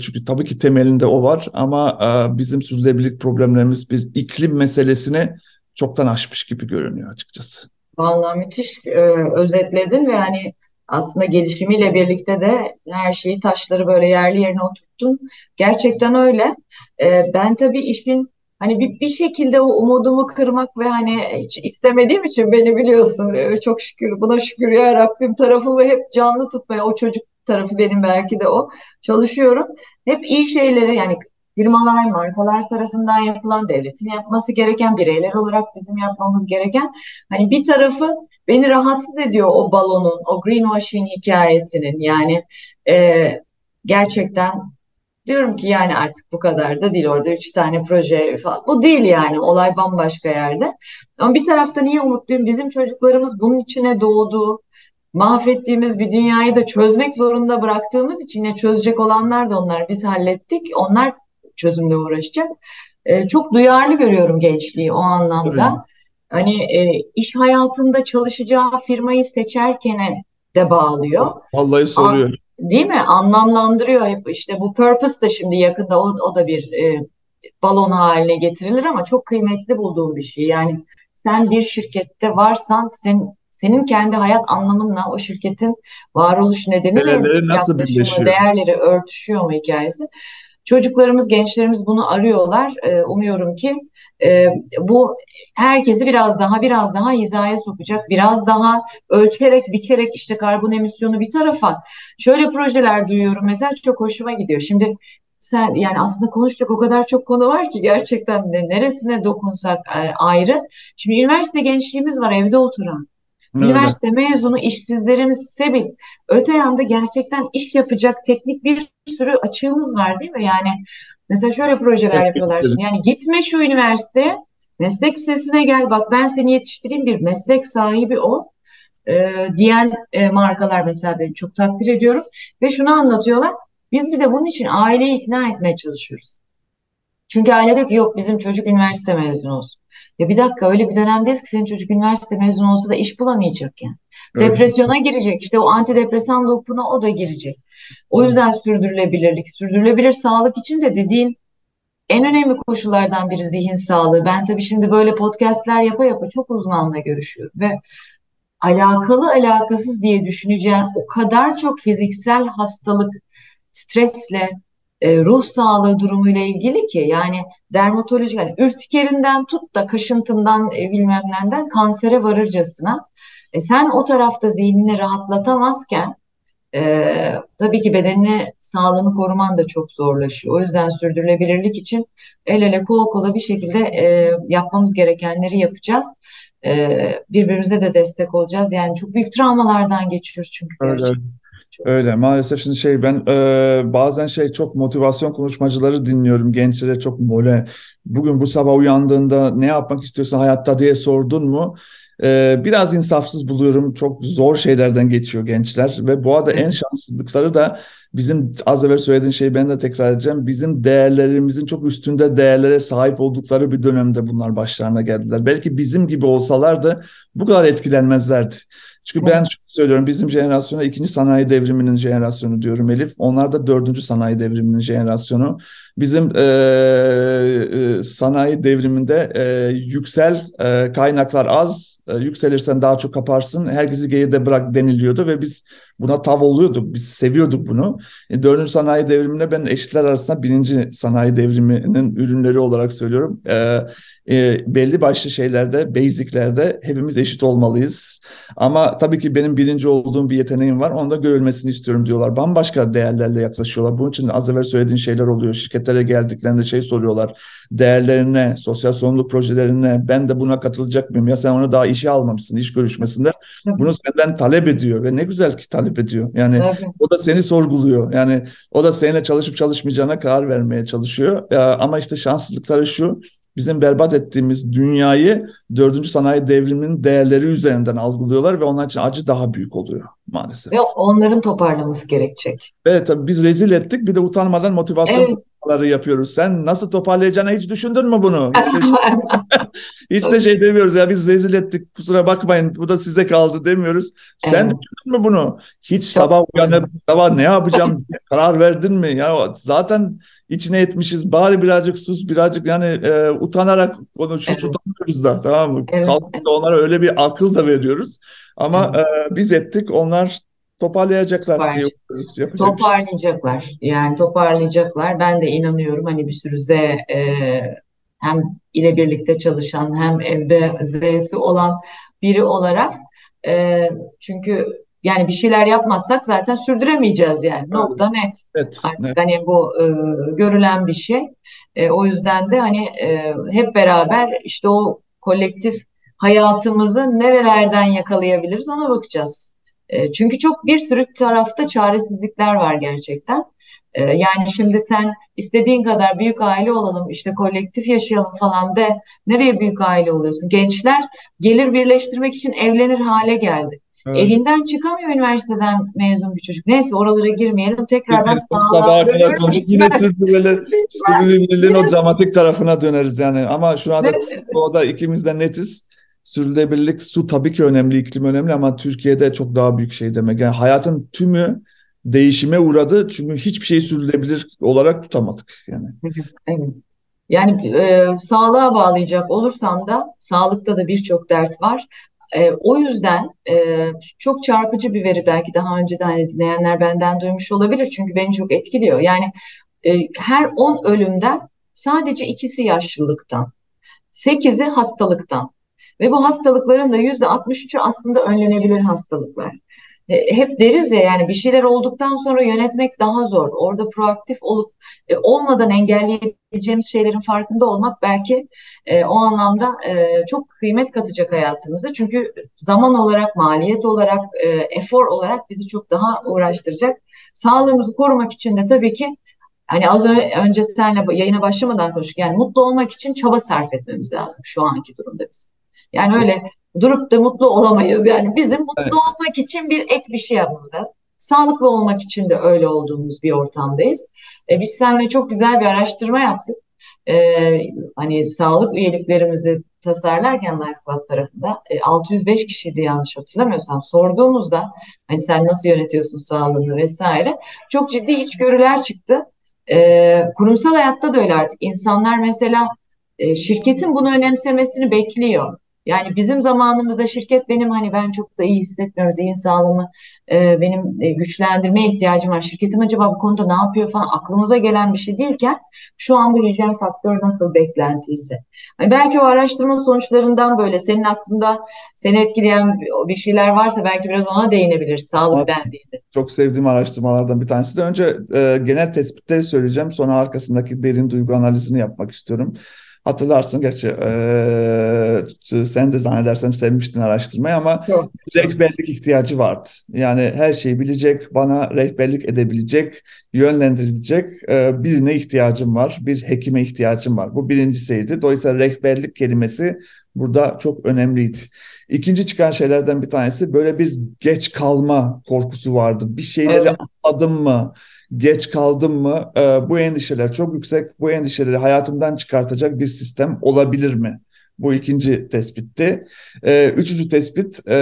çünkü tabii ki temelinde o var ama e, bizim sürdürülebilirlik problemlerimiz bir iklim meselesini çoktan aşmış gibi görünüyor açıkçası. Vallahi müthiş e, özetledin ve hani aslında gelişimiyle birlikte de her şeyi taşları böyle yerli yerine oturttun. Gerçekten öyle. E, ben tabii işin hani bir, bir şekilde o umudumu kırmak ve hani hiç istemediğim için beni biliyorsun e, çok şükür buna şükür ya Rabbim tarafımı hep canlı tutmaya o çocuk tarafı benim belki de o çalışıyorum. Hep iyi şeyleri yani firmalar, markalar tarafından yapılan, devletin yapması gereken, bireyler olarak bizim yapmamız gereken hani bir tarafı beni rahatsız ediyor o balonun, o greenwashing hikayesinin yani e, gerçekten diyorum ki yani artık bu kadar da değil orada üç tane proje falan. Bu değil yani olay bambaşka yerde. Ama bir tarafta niye umutluyum? Bizim çocuklarımız bunun içine doğdu. Mahvettiğimiz bir dünyayı da çözmek zorunda bıraktığımız için ya çözecek olanlar da onlar biz hallettik. Onlar çözümle uğraşacak. E, çok duyarlı görüyorum gençliği o anlamda. Öyle. Hani e, iş hayatında çalışacağı firmayı seçerken de bağlıyor. Vallahi soruyor. Değil mi? Anlamlandırıyor hep işte bu purpose da şimdi yakında o, o da bir e, balon haline getirilir ama çok kıymetli bulduğum bir şey. Yani sen bir şirkette varsan sen senin kendi hayat anlamınla o şirketin varoluş nedeni Değerleri nasıl birleşiyor? değerleri örtüşüyor mu hikayesi. Çocuklarımız, gençlerimiz bunu arıyorlar. Ee, umuyorum ki e, bu herkesi biraz daha biraz daha hizaya sokacak. Biraz daha ölçerek, biçerek işte karbon emisyonu bir tarafa. Şöyle projeler duyuyorum mesela çok hoşuma gidiyor. Şimdi sen yani aslında konuşacak o kadar çok konu var ki gerçekten de neresine dokunsak e, ayrı. Şimdi üniversite gençliğimiz var evde oturan. Öyle. Üniversite mezunu işsizlerimiz sebil. Öte yanda gerçekten iş yapacak teknik bir sürü açığımız var değil mi? Yani mesela şöyle projeler yapıyorlar şimdi. Yani gitme şu üniversiteye, meslek lisesine gel bak ben seni yetiştireyim bir meslek sahibi ol. Ee, diyen e, markalar mesela ben çok takdir ediyorum. Ve şunu anlatıyorlar. Biz bir de bunun için aileyi ikna etmeye çalışıyoruz. Çünkü aile diyor ki yok bizim çocuk üniversite mezunu olsun. Ya bir dakika öyle bir dönemdeyiz ki senin çocuk üniversite mezunu olsa da iş bulamayacak yani. Evet. Depresyona girecek. İşte o antidepresan loop'una o da girecek. O yüzden sürdürülebilirlik, sürdürülebilir sağlık için de dediğin en önemli koşullardan biri zihin sağlığı. Ben tabii şimdi böyle podcastler yapa yapa çok uzmanla görüşüyorum ve alakalı alakasız diye düşüneceğin o kadar çok fiziksel hastalık, stresle, e, ruh sağlığı durumuyla ilgili ki yani dermatoloji yani ürtikerinden tut da kaşıntından e, bilmem neden kansere varırcasına. E, sen o tarafta zihnini rahatlatamazken e, tabii ki bedenini sağlığını koruman da çok zorlaşıyor. O yüzden sürdürülebilirlik için el ele kol kola bir şekilde e, yapmamız gerekenleri yapacağız. E, birbirimize de destek olacağız. Yani çok büyük travmalardan geçiyoruz çünkü Öyle. gerçekten. Öyle. maalesef şimdi şey ben e, bazen şey çok motivasyon konuşmacıları dinliyorum gençlere çok böyle bugün bu sabah uyandığında ne yapmak istiyorsun hayatta? diye sordun mu? E, biraz insafsız buluyorum. Çok zor şeylerden geçiyor gençler ve bu arada en şanssızlıkları da bizim az evvel söylediğin şeyi ben de tekrar edeceğim bizim değerlerimizin çok üstünde değerlere sahip oldukları bir dönemde bunlar başlarına geldiler belki bizim gibi olsalardı bu kadar etkilenmezlerdi. Çünkü ben şunu söylüyorum bizim jenerasyona ikinci sanayi devriminin jenerasyonu diyorum Elif. Onlar da dördüncü sanayi devriminin jenerasyonu. Bizim e, e, sanayi devriminde e, yüksel e, kaynaklar az, e, yükselirsen daha çok kaparsın. Herkesi geride bırak deniliyordu ve biz buna tav oluyorduk. Biz seviyorduk bunu. E, dördüncü sanayi devriminde ben eşitler arasında birinci sanayi devriminin ürünleri olarak söylüyorum. E, e, belli başlı şeylerde, basiclerde hepimiz eşit olmalıyız. Ama tabii ki benim birinci olduğum bir yeteneğim var. Onda görülmesini istiyorum diyorlar. Bambaşka değerlerle yaklaşıyorlar. Bunun için az evvel söylediğin şeyler oluyor. Şirketlere geldiklerinde şey soruyorlar. Değerlerine, sosyal sorumluluk projelerine ben de buna katılacak mıyım? Ya sen onu daha işe almamışsın iş görüşmesinde. Tabii. Bunu senden talep ediyor ve ne güzel ki talep ediyor. Yani Tabii. o da seni sorguluyor. Yani o da seninle çalışıp çalışmayacağına karar vermeye çalışıyor. Ee, ama işte şanssızlıkları şu. Bizim berbat ettiğimiz dünyayı dördüncü sanayi devriminin değerleri üzerinden algılıyorlar ve onlar için acı daha büyük oluyor maalesef. Ve onların toparlaması gerekecek. Evet tabii biz rezil ettik bir de utanmadan motivasyon Evet. yapıyoruz. Sen nasıl toparlayacağını hiç düşündün mü bunu? Hiç de, hiç de şey demiyoruz ya biz rezil ettik kusura bakmayın bu da size kaldı demiyoruz. Sen Evet. düşündün mü bunu? Hiç Çok sabah uyanıp sabah ne yapacağım karar verdin mi? Ya zaten içine etmişiz bari birazcık sus birazcık yani e, utanarak konuşuyoruz Evet. utanıyoruz da tamam mı? Evet. Kalkıp da onlara öyle bir akıl da veriyoruz. Ama e, biz ettik onlar toparlayacaklar Toparlayacak. şey. Toparlayacaklar. Yani toparlayacaklar. Ben de inanıyorum hani bir sürü Z e, hem ile birlikte çalışan hem evde Z'si olan biri olarak e, çünkü yani bir şeyler yapmazsak zaten sürdüremeyeceğiz yani. Nokta net. Evet, Artık evet. hani bu e, görülen bir şey. E, o yüzden de hani e, hep beraber işte o kolektif hayatımızı nerelerden yakalayabiliriz ona bakacağız. E, çünkü çok bir sürü tarafta çaresizlikler var gerçekten. E, yani şimdi sen istediğin kadar büyük aile olalım, işte kolektif yaşayalım falan de nereye büyük aile oluyorsun? Gençler gelir birleştirmek için evlenir hale geldi. Evet. Evinden çıkamıyor üniversiteden mezun bir çocuk. Neyse oralara girmeyelim. Tekrar ben Sabaha sağlığa kadar konuşup yine sürdürülebilirliğin o dramatik tarafına döneriz yani. Ama şu anda o da ikimiz de netiz. Sürdürülebilirlik, su tabii ki önemli, iklim önemli ama Türkiye'de çok daha büyük şey demek. Yani hayatın tümü değişime uğradı çünkü hiçbir şeyi sürdürülebilir olarak tutamadık yani. Evet. Yani e, sağlığa bağlayacak olursam da sağlıkta da birçok dert var. E, o yüzden e, çok çarpıcı bir veri belki daha önceden dinleyenler benden duymuş olabilir çünkü beni çok etkiliyor. Yani e, her 10 ölümden sadece ikisi yaşlılıktan, 8'i hastalıktan ve bu hastalıkların da %63'ü aslında önlenebilir hastalıklar. E, hep deriz ya yani bir şeyler olduktan sonra yönetmek daha zor. Orada proaktif olup e, olmadan engelleyebileceğimiz şeylerin farkında olmak belki e, o anlamda çok kıymet katacak hayatımıza. Çünkü zaman olarak, maliyet olarak, efor olarak bizi çok daha uğraştıracak. Sağlığımızı korumak için de tabii ki hani az önce seninle yayına başlamadan konuştuk. Yani mutlu olmak için çaba sarf etmemiz lazım şu anki durumda biz. Yani öyle durup da mutlu olamayız. Yani bizim mutlu Evet. olmak için bir ek bir şey yapmamız lazım. Sağlıklı olmak için de öyle olduğumuz bir ortamdayız. E, biz seninle çok güzel bir araştırma yaptık. E, hani sağlık üyeliklerimizi tasarlarken Lifebot tarafında e, 605 kişiydi yanlış hatırlamıyorsam. Sorduğumuzda hani sen nasıl yönetiyorsun sağlığını vesaire çok ciddi içgörüler çıktı. E, kurumsal hayatta da öyle artık. İnsanlar mesela e, şirketin bunu önemsemesini bekliyor. Yani bizim zamanımızda şirket benim hani ben çok da iyi hissetmiyorum zihin sağlığımı e, benim e, güçlendirmeye ihtiyacım var. Şirketim acaba bu konuda ne yapıyor falan aklımıza gelen bir şey değilken şu an bu hijyen faktörü nasıl beklentiyse. Hani belki o araştırma sonuçlarından böyle senin aklında seni etkileyen bir- şeyler varsa belki biraz ona değinebiliriz sağlık Evet. dendiğinde. Çok sevdiğim araştırmalardan bir tanesi de önce e, genel tespitleri söyleyeceğim sonra arkasındaki derin duygu analizini yapmak istiyorum. Hatırlarsın gerçi e, sen de zannedersem sevmiştin araştırmayı ama çok. rehberlik ihtiyacı vardı. Yani her şeyi bilecek, bana rehberlik edebilecek, yönlendirilecek e, birine ihtiyacım var, bir hekime ihtiyacım var. Bu birincisiydi. Dolayısıyla rehberlik kelimesi burada çok önemliydi. İkinci çıkan şeylerden bir tanesi böyle bir geç kalma korkusu vardı. Bir şeyleri Evet. atladım mı, geç kaldım mı? E, bu endişeler çok yüksek. Bu endişeleri hayatımdan çıkartacak bir sistem olabilir mi? Bu ikinci tespitti. E, üçüncü tespit, e,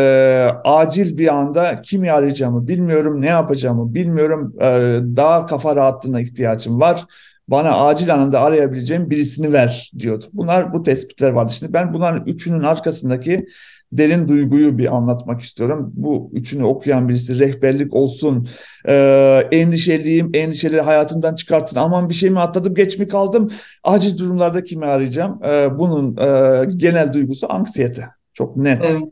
acil bir anda kimi arayacağımı bilmiyorum, ne yapacağımı bilmiyorum. E, daha kafa rahatlığına ihtiyacım var. Bana acil anında arayabileceğim birisini ver diyordu. Bunlar bu tespitler vardı. Şimdi ben bunların üçünün arkasındaki derin duyguyu bir anlatmak istiyorum. Bu üçünü okuyan birisi rehberlik olsun, e, endişeliyim, endişeleri hayatımdan çıkartın. Aman bir şey mi atladım, geç mi kaldım? Acil durumlarda kimi arayacağım? E, bunun e, genel duygusu anksiyete. Çok net. Evet.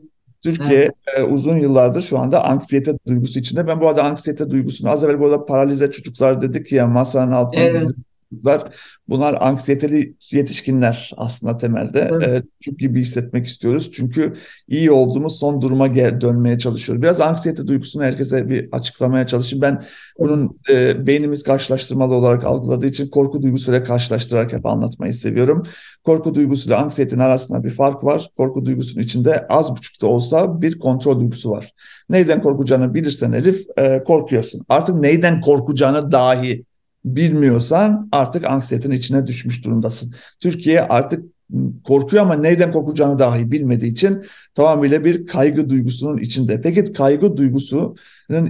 Türkiye e, uzun yıllardır şu anda anksiyete duygusu içinde. Ben bu arada anksiyete duygusunu az evvel bu arada paralize çocuklar dedik ya masanın altına Evet. Çocuklar. Bunlar anksiyeteli yetişkinler aslında temelde. Evet. E, çocuk gibi hissetmek istiyoruz. Çünkü iyi olduğumuz son duruma gel dönmeye çalışıyoruz. Biraz anksiyete duygusunu herkese bir açıklamaya çalışayım. Ben bunun e, beynimiz karşılaştırmalı olarak algıladığı için korku duygusuyla karşılaştırarak hep anlatmayı seviyorum. Korku duygusuyla anksiyetenin arasında bir fark var. Korku duygusunun içinde az buçuk da olsa bir kontrol duygusu var. Neyden korkacağını bilirsen Elif e, korkuyorsun. Artık neyden korkacağını dahi bilmiyorsan artık anksiyetenin içine düşmüş durumdasın. Türkiye artık korkuyor ama neyden korkacağını dahi bilmediği için tamamıyla bir kaygı duygusunun içinde. Peki kaygı duygusunun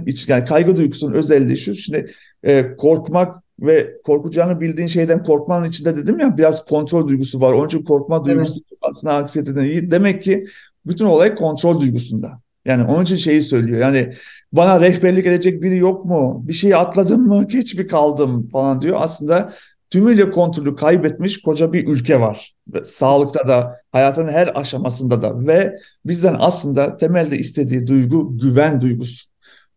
iç, yani kaygı duygusunun özelliği şu. Şimdi e, korkmak ve korkacağını bildiğin şeyden korkmanın içinde dedim ya biraz kontrol duygusu var. Onun için korkma duygusu evet. aslında anksiyeteden iyi. Demek ki bütün olay kontrol duygusunda. Yani onun için şeyi söylüyor. Yani bana rehberlik edecek biri yok mu? Bir şeyi atladım mı? Geç mi kaldım falan diyor. Aslında tümüyle kontrolü kaybetmiş koca bir ülke var. Sağlıkta da, hayatın her aşamasında da ve bizden aslında temelde istediği duygu güven duygusu.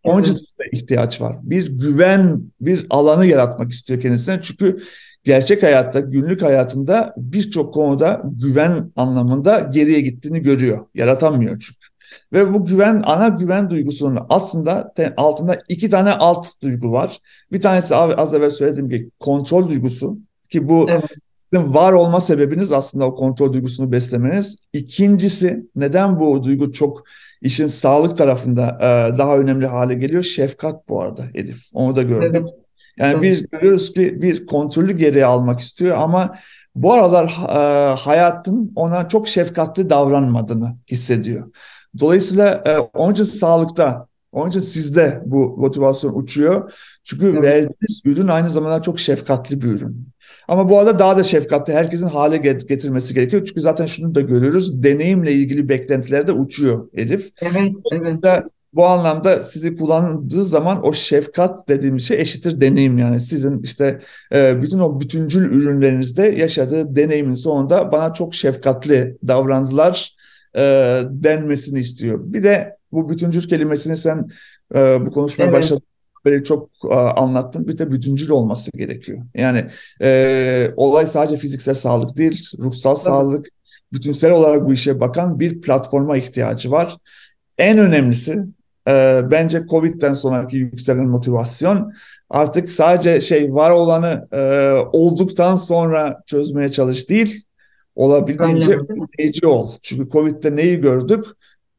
Onun için ihtiyaç var. Bir güven, bir alanı yaratmak istiyor kendisine. Çünkü gerçek hayatta, günlük hayatında birçok konuda güven anlamında geriye gittiğini görüyor. Yaratamıyor çünkü. Ve bu güven, ana güven duygusunun aslında altında iki tane alt duygu var. Bir tanesi az evvel söylediğim gibi kontrol duygusu ki bu evet. var olma sebebiniz aslında o kontrol duygusunu beslemeniz. İkincisi neden bu duygu çok işin sağlık tarafında e, daha önemli hale geliyor? Şefkat bu arada Elif. Onu da gördük. Evet. Yani evet. biz görüyoruz ki bir kontrolü geriye almak istiyor ama bu aralar e, hayatın ona çok şefkatli davranmadığını hissediyor. Dolayısıyla e, için sağlıkta, için sizde bu motivasyon uçuyor. Çünkü evet. verdiğiniz ürün aynı zamanda çok şefkatli bir ürün. Ama bu arada daha da şefkatli herkesin hale getirmesi gerekiyor. Çünkü zaten şunu da görüyoruz. Deneyimle ilgili beklentiler de uçuyor Elif. Evet, evet. Bu anlamda sizi kullandığı zaman o şefkat dediğimiz şey eşittir deneyim yani. Sizin işte e, bütün o bütüncül ürünlerinizde yaşadığı deneyimin sonunda bana çok şefkatli davrandılar e, denmesini istiyor. Bir de bu bütüncül kelimesini sen e, bu konuşmaya evet. başladın böyle çok e, anlattın. Bir de bütüncül olması gerekiyor. Yani e, olay sadece fiziksel sağlık değil, ruhsal evet. sağlık, bütünsel olarak bu işe bakan bir platforma ihtiyacı var. En önemlisi e, bence Covid'den sonraki yükselen motivasyon artık sadece şey var olanı e, olduktan sonra çözmeye çalış değil, olabildiğince önleyici ol. Çünkü Covid'de neyi gördük?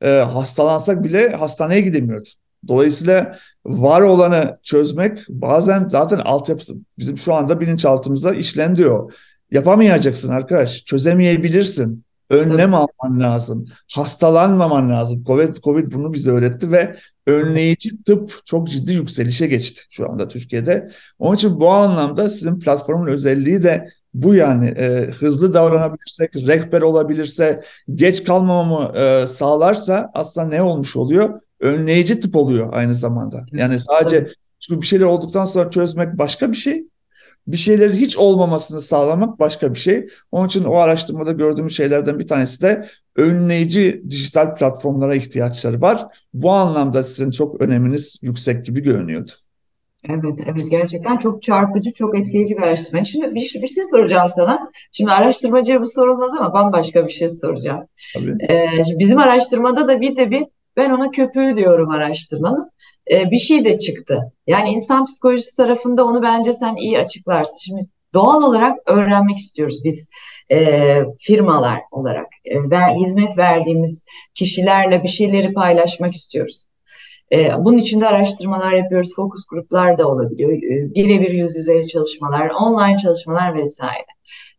E, hastalansak bile hastaneye gidemiyoruz. Dolayısıyla var olanı çözmek bazen zaten altyapısı bizim şu anda bilinçaltımızda işlendiyor. Yapamayacaksın arkadaş, çözemeyebilirsin. Önlem Tabii. alman lazım. Hastalanmaman lazım. Covid, Covid bunu bize öğretti ve önleyici tıp çok ciddi yükselişe geçti şu anda Türkiye'de. Onun için bu anlamda sizin platformun özelliği de bu yani e, hızlı davranabilirsek, rehber olabilirse, geç kalmamamı e, sağlarsa aslında ne olmuş oluyor? Önleyici tıp oluyor aynı zamanda. Yani sadece çünkü bir şeyler olduktan sonra çözmek başka bir şey. Bir şeylerin hiç olmamasını sağlamak başka bir şey. Onun için o araştırmada gördüğümüz şeylerden bir tanesi de önleyici dijital platformlara ihtiyaçları var. Bu anlamda sizin çok öneminiz yüksek gibi görünüyordu. Evet, evet gerçekten çok çarpıcı, çok etkileyici bir araştırma. Şimdi bir, bir şey soracağım sana. Şimdi araştırmacıya bu sorulmaz ama bambaşka bir şey soracağım. Tabii. Ee, şimdi bizim araştırmada da bir de bir ben ona köpüğü diyorum araştırmanın. Ee, bir şey de çıktı. Yani insan psikolojisi tarafında onu bence sen iyi açıklarsın. Şimdi doğal olarak öğrenmek istiyoruz biz e, firmalar olarak e, ve hizmet verdiğimiz kişilerle bir şeyleri paylaşmak istiyoruz. E, bunun için de araştırmalar yapıyoruz. Fokus gruplar da olabiliyor. E, birebir yüz yüze çalışmalar, online çalışmalar vesaire.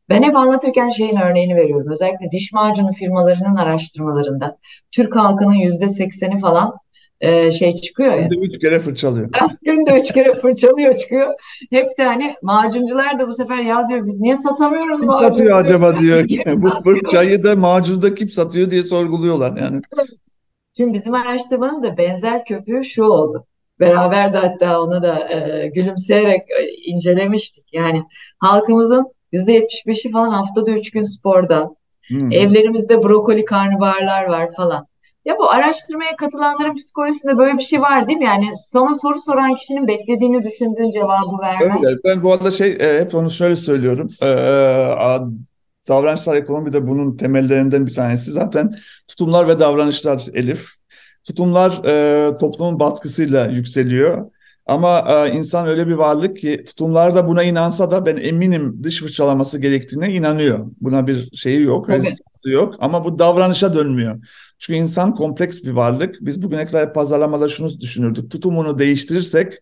Ben hep anlatırken şeyin örneğini veriyorum. Özellikle diş macunu firmalarının araştırmalarında Türk halkının yüzde sekseni falan e, şey çıkıyor ya. Günde üç kere fırçalıyor. Günde üç kere fırçalıyor çıkıyor. Hep de hani macuncular da bu sefer ya diyor biz niye satamıyoruz kim macunu? satıyor acaba diyor. bu fırçayı da macunda kim satıyor diye sorguluyorlar yani. Şimdi bizim araştırmanın da benzer köpüğü şu oldu. Beraber de hatta onu da e, gülümseyerek e, incelemiştik. Yani halkımızın %75'i falan haftada 3 gün sporda. Hmm. Evlerimizde brokoli karnabaharlar var falan. Ya bu araştırmaya katılanların psikolojisinde böyle bir şey var değil mi? Yani sana soru soran kişinin beklediğini düşündüğün cevabı vermek. Öyle. Ben bu arada şey e, hep onu şöyle söylüyorum. E, a- davranışsal ekonomi de bunun temellerinden bir tanesi. Zaten tutumlar ve davranışlar Elif. Tutumlar e, toplumun baskısıyla yükseliyor. Ama e, insan öyle bir varlık ki tutumlar da buna inansa da ben eminim dış fırçalaması gerektiğine inanıyor. Buna bir şeyi yok, Tabii. rezistansı yok. Ama bu davranışa dönmüyor. Çünkü insan kompleks bir varlık. Biz bugüne kadar pazarlamada şunu düşünürdük. Tutumunu değiştirirsek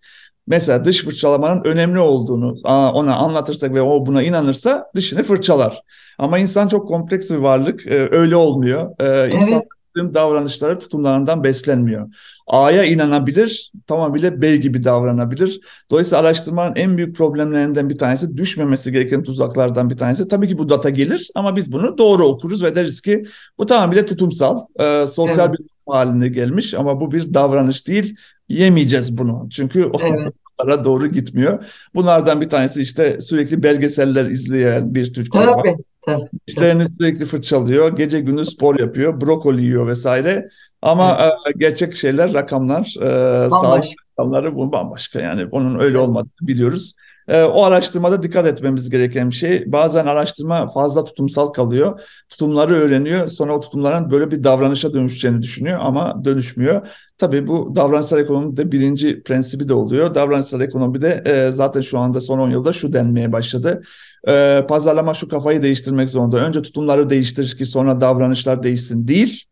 mesela dış fırçalamanın önemli olduğunu ona anlatırsak ve o buna inanırsa dışını fırçalar. Ama insan çok kompleks bir varlık. Ee, öyle olmuyor. İnsan Evet, tüm davranışları tutumlarından beslenmiyor. A'ya inanabilir, tamamıyla B gibi davranabilir. Dolayısıyla araştırmanın en büyük problemlerinden bir tanesi, düşmemesi gereken tuzaklardan bir tanesi. Tabii ki bu data gelir ama biz bunu doğru okuruz ve deriz ki bu tamamıyla tutumsal, e, sosyal evet, bir haline gelmiş ama bu bir davranış değil. Yemeyeceğiz bunu. Çünkü o evet. doğru gitmiyor. Bunlardan bir tanesi işte sürekli belgeseller izleyen bir Türk var. Tabii, tabii, tabii. Dişlerini sürekli fırçalıyor, gece gündüz spor yapıyor, brokoli yiyor vesaire. Ama Evet. e, gerçek şeyler, rakamlar, e, sağlık rakamları bu bambaşka. Yani onun öyle Evet. olmadığını biliyoruz. E, o araştırmada dikkat etmemiz gereken bir şey. Bazen araştırma fazla tutumsal kalıyor. Tutumları öğreniyor, sonra o tutumların böyle bir davranışa dönüşeceğini düşünüyor ama dönüşmüyor. Tabii bu davranışsal ekonomide birinci prensibi de oluyor. Davranışsal ekonomide e, zaten şu anda son 10 yılda şu denmeye başladı. E, pazarlama şu kafayı değiştirmek zorunda. Önce tutumları değiştir ki sonra davranışlar değişsin değil.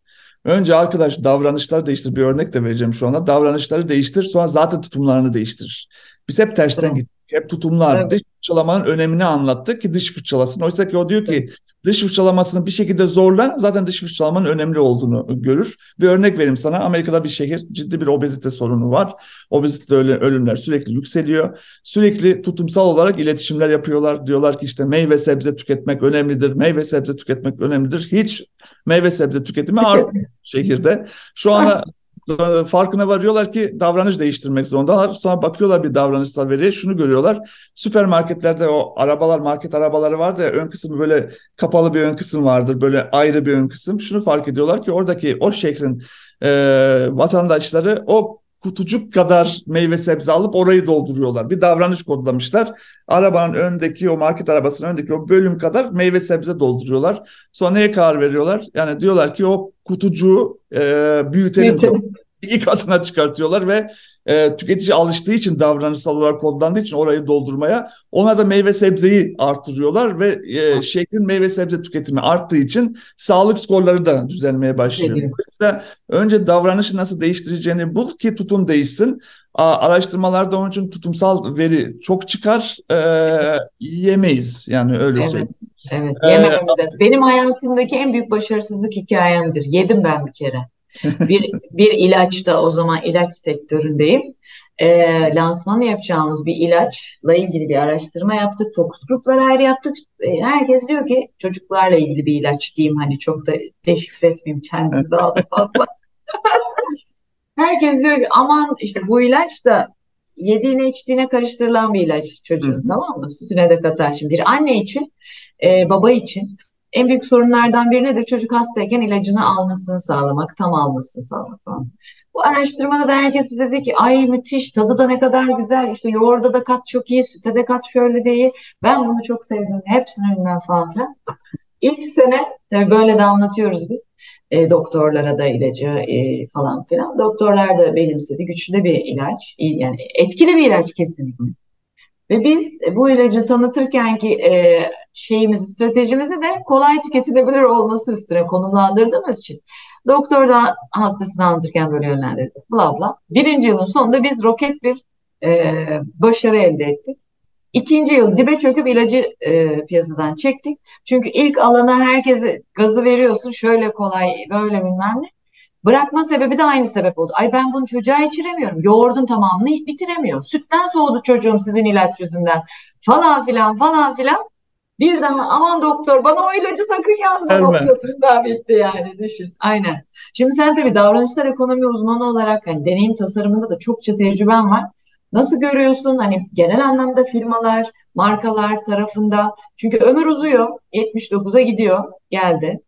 Önce arkadaş davranışları değiştir. Bir örnek de vereceğim şu anda. Davranışları değiştir sonra zaten tutumlarını değiştirir. Biz hep tersten Tabii, gittik. Hep tutumlar, tabii, dış fırçalamanın önemini anlattık ki dış fırçalasın. Oysa ki o diyor ki dış fırçalamasını bir şekilde zorla zaten dış fırçalamanın önemli olduğunu görür. Bir örnek vereyim sana. Amerika'da bir şehir ciddi bir obezite sorunu var. Obezite ölümler sürekli yükseliyor. Sürekli tutumsal olarak iletişimler yapıyorlar. Diyorlar ki işte meyve sebze tüketmek önemlidir. Meyve sebze tüketmek önemlidir. Hiç meyve sebze tüketimi artmıyor şehirde. Şu anda e, farkına varıyorlar ki davranış değiştirmek zorundalar. Sonra bakıyorlar bir davranışsal veriye şunu görüyorlar. Süpermarketlerde o arabalar, market arabaları vardı ya ön kısmı böyle kapalı bir ön kısım vardır. Böyle ayrı bir ön kısım. Şunu fark ediyorlar ki oradaki o şehrin e, vatandaşları o kutucuk kadar meyve sebze alıp orayı dolduruyorlar. Bir davranış kodlamışlar. Arabanın öndeki o market arabasının öndeki o bölüm kadar meyve sebze dolduruyorlar. Sonra neye karar veriyorlar? Yani diyorlar ki o kutucuğu e, büyütelim diyor. İki katına çıkartıyorlar ve e, tüketici alıştığı için davranışsal olarak kodlandığı için orayı doldurmaya ona da meyve sebzeyi artırıyorlar ve e, şehrin meyve sebze tüketimi arttığı için sağlık skorları da düzelmeye başlıyor. Dolayısıyla önce davranışı nasıl değiştireceğini bul ki tutum değişsin. A, araştırmalarda onun için tutumsal veri çok çıkar. E, yemeyiz yani öyle Evet, söyleyeyim. evet. E, Yemememiz lazım. Benim hayatımdaki en büyük başarısızlık hikayemdir. Yedim ben bir kere. Bir, bir ilaçta o zaman ilaç sektöründeyim. Ee, lansmanı yapacağımız bir ilaçla ilgili bir araştırma yaptık. Focus gruplar ayrı yaptık. Ee, herkes diyor ki çocuklarla ilgili bir ilaç diyeyim hani çok da deşifre etmeyeyim kendimi daha da fazla. Herkes diyor ki aman işte bu ilaç da yediğine içtiğine karıştırılan bir ilaç çocuğun hı. tamam mı? Sütüne de katar şimdi. Bir anne için, e, baba için en büyük sorunlardan biri nedir? Çocuk hastayken ilacını almasını sağlamak, tam almasını sağlamak falan. Bu araştırmada da herkes bize dedi ki ay müthiş, tadı da ne kadar güzel, işte yoğurda da kat çok iyi, süte de kat şöyle de iyi. Ben bunu çok sevdim, hepsini bilmem falan filan. İlk sene tabii böyle de anlatıyoruz biz e, doktorlara da ilacı e, falan filan. Doktorlar da benimsedi. Güçlü bir ilaç. Yani etkili bir ilaç kesinlikle. Ve biz bu ilacı tanıtırken ki e, şeyimiz, stratejimizi de kolay tüketilebilir olması üstüne konumlandırdığımız için doktor da hastasını anlatırken böyle yönlendirdi. Bla bla. Birinci yılın sonunda biz roket bir e, başarı elde ettik. İkinci yıl dibe çöküp ilacı e, piyasadan çektik. Çünkü ilk alana herkese gazı veriyorsun şöyle kolay böyle bilmem ne. Bırakma sebebi de aynı sebep oldu. Ay ben bunu çocuğa içiremiyorum. Yoğurdun tamamını bitiremiyor. Sütten soğudu çocuğum sizin ilaç yüzünden. Falan filan falan filan. Bir daha aman doktor bana o ilacı sakın yazma Verme. noktasında bitti yani düşün. Aynen. Şimdi sen tabii davranışsal ekonomi uzmanı olarak hani deneyim tasarımında da çokça tecrüben var. Nasıl görüyorsun hani genel anlamda firmalar, markalar tarafında? Çünkü ömür uzuyor. 79'a gidiyor. Geldi.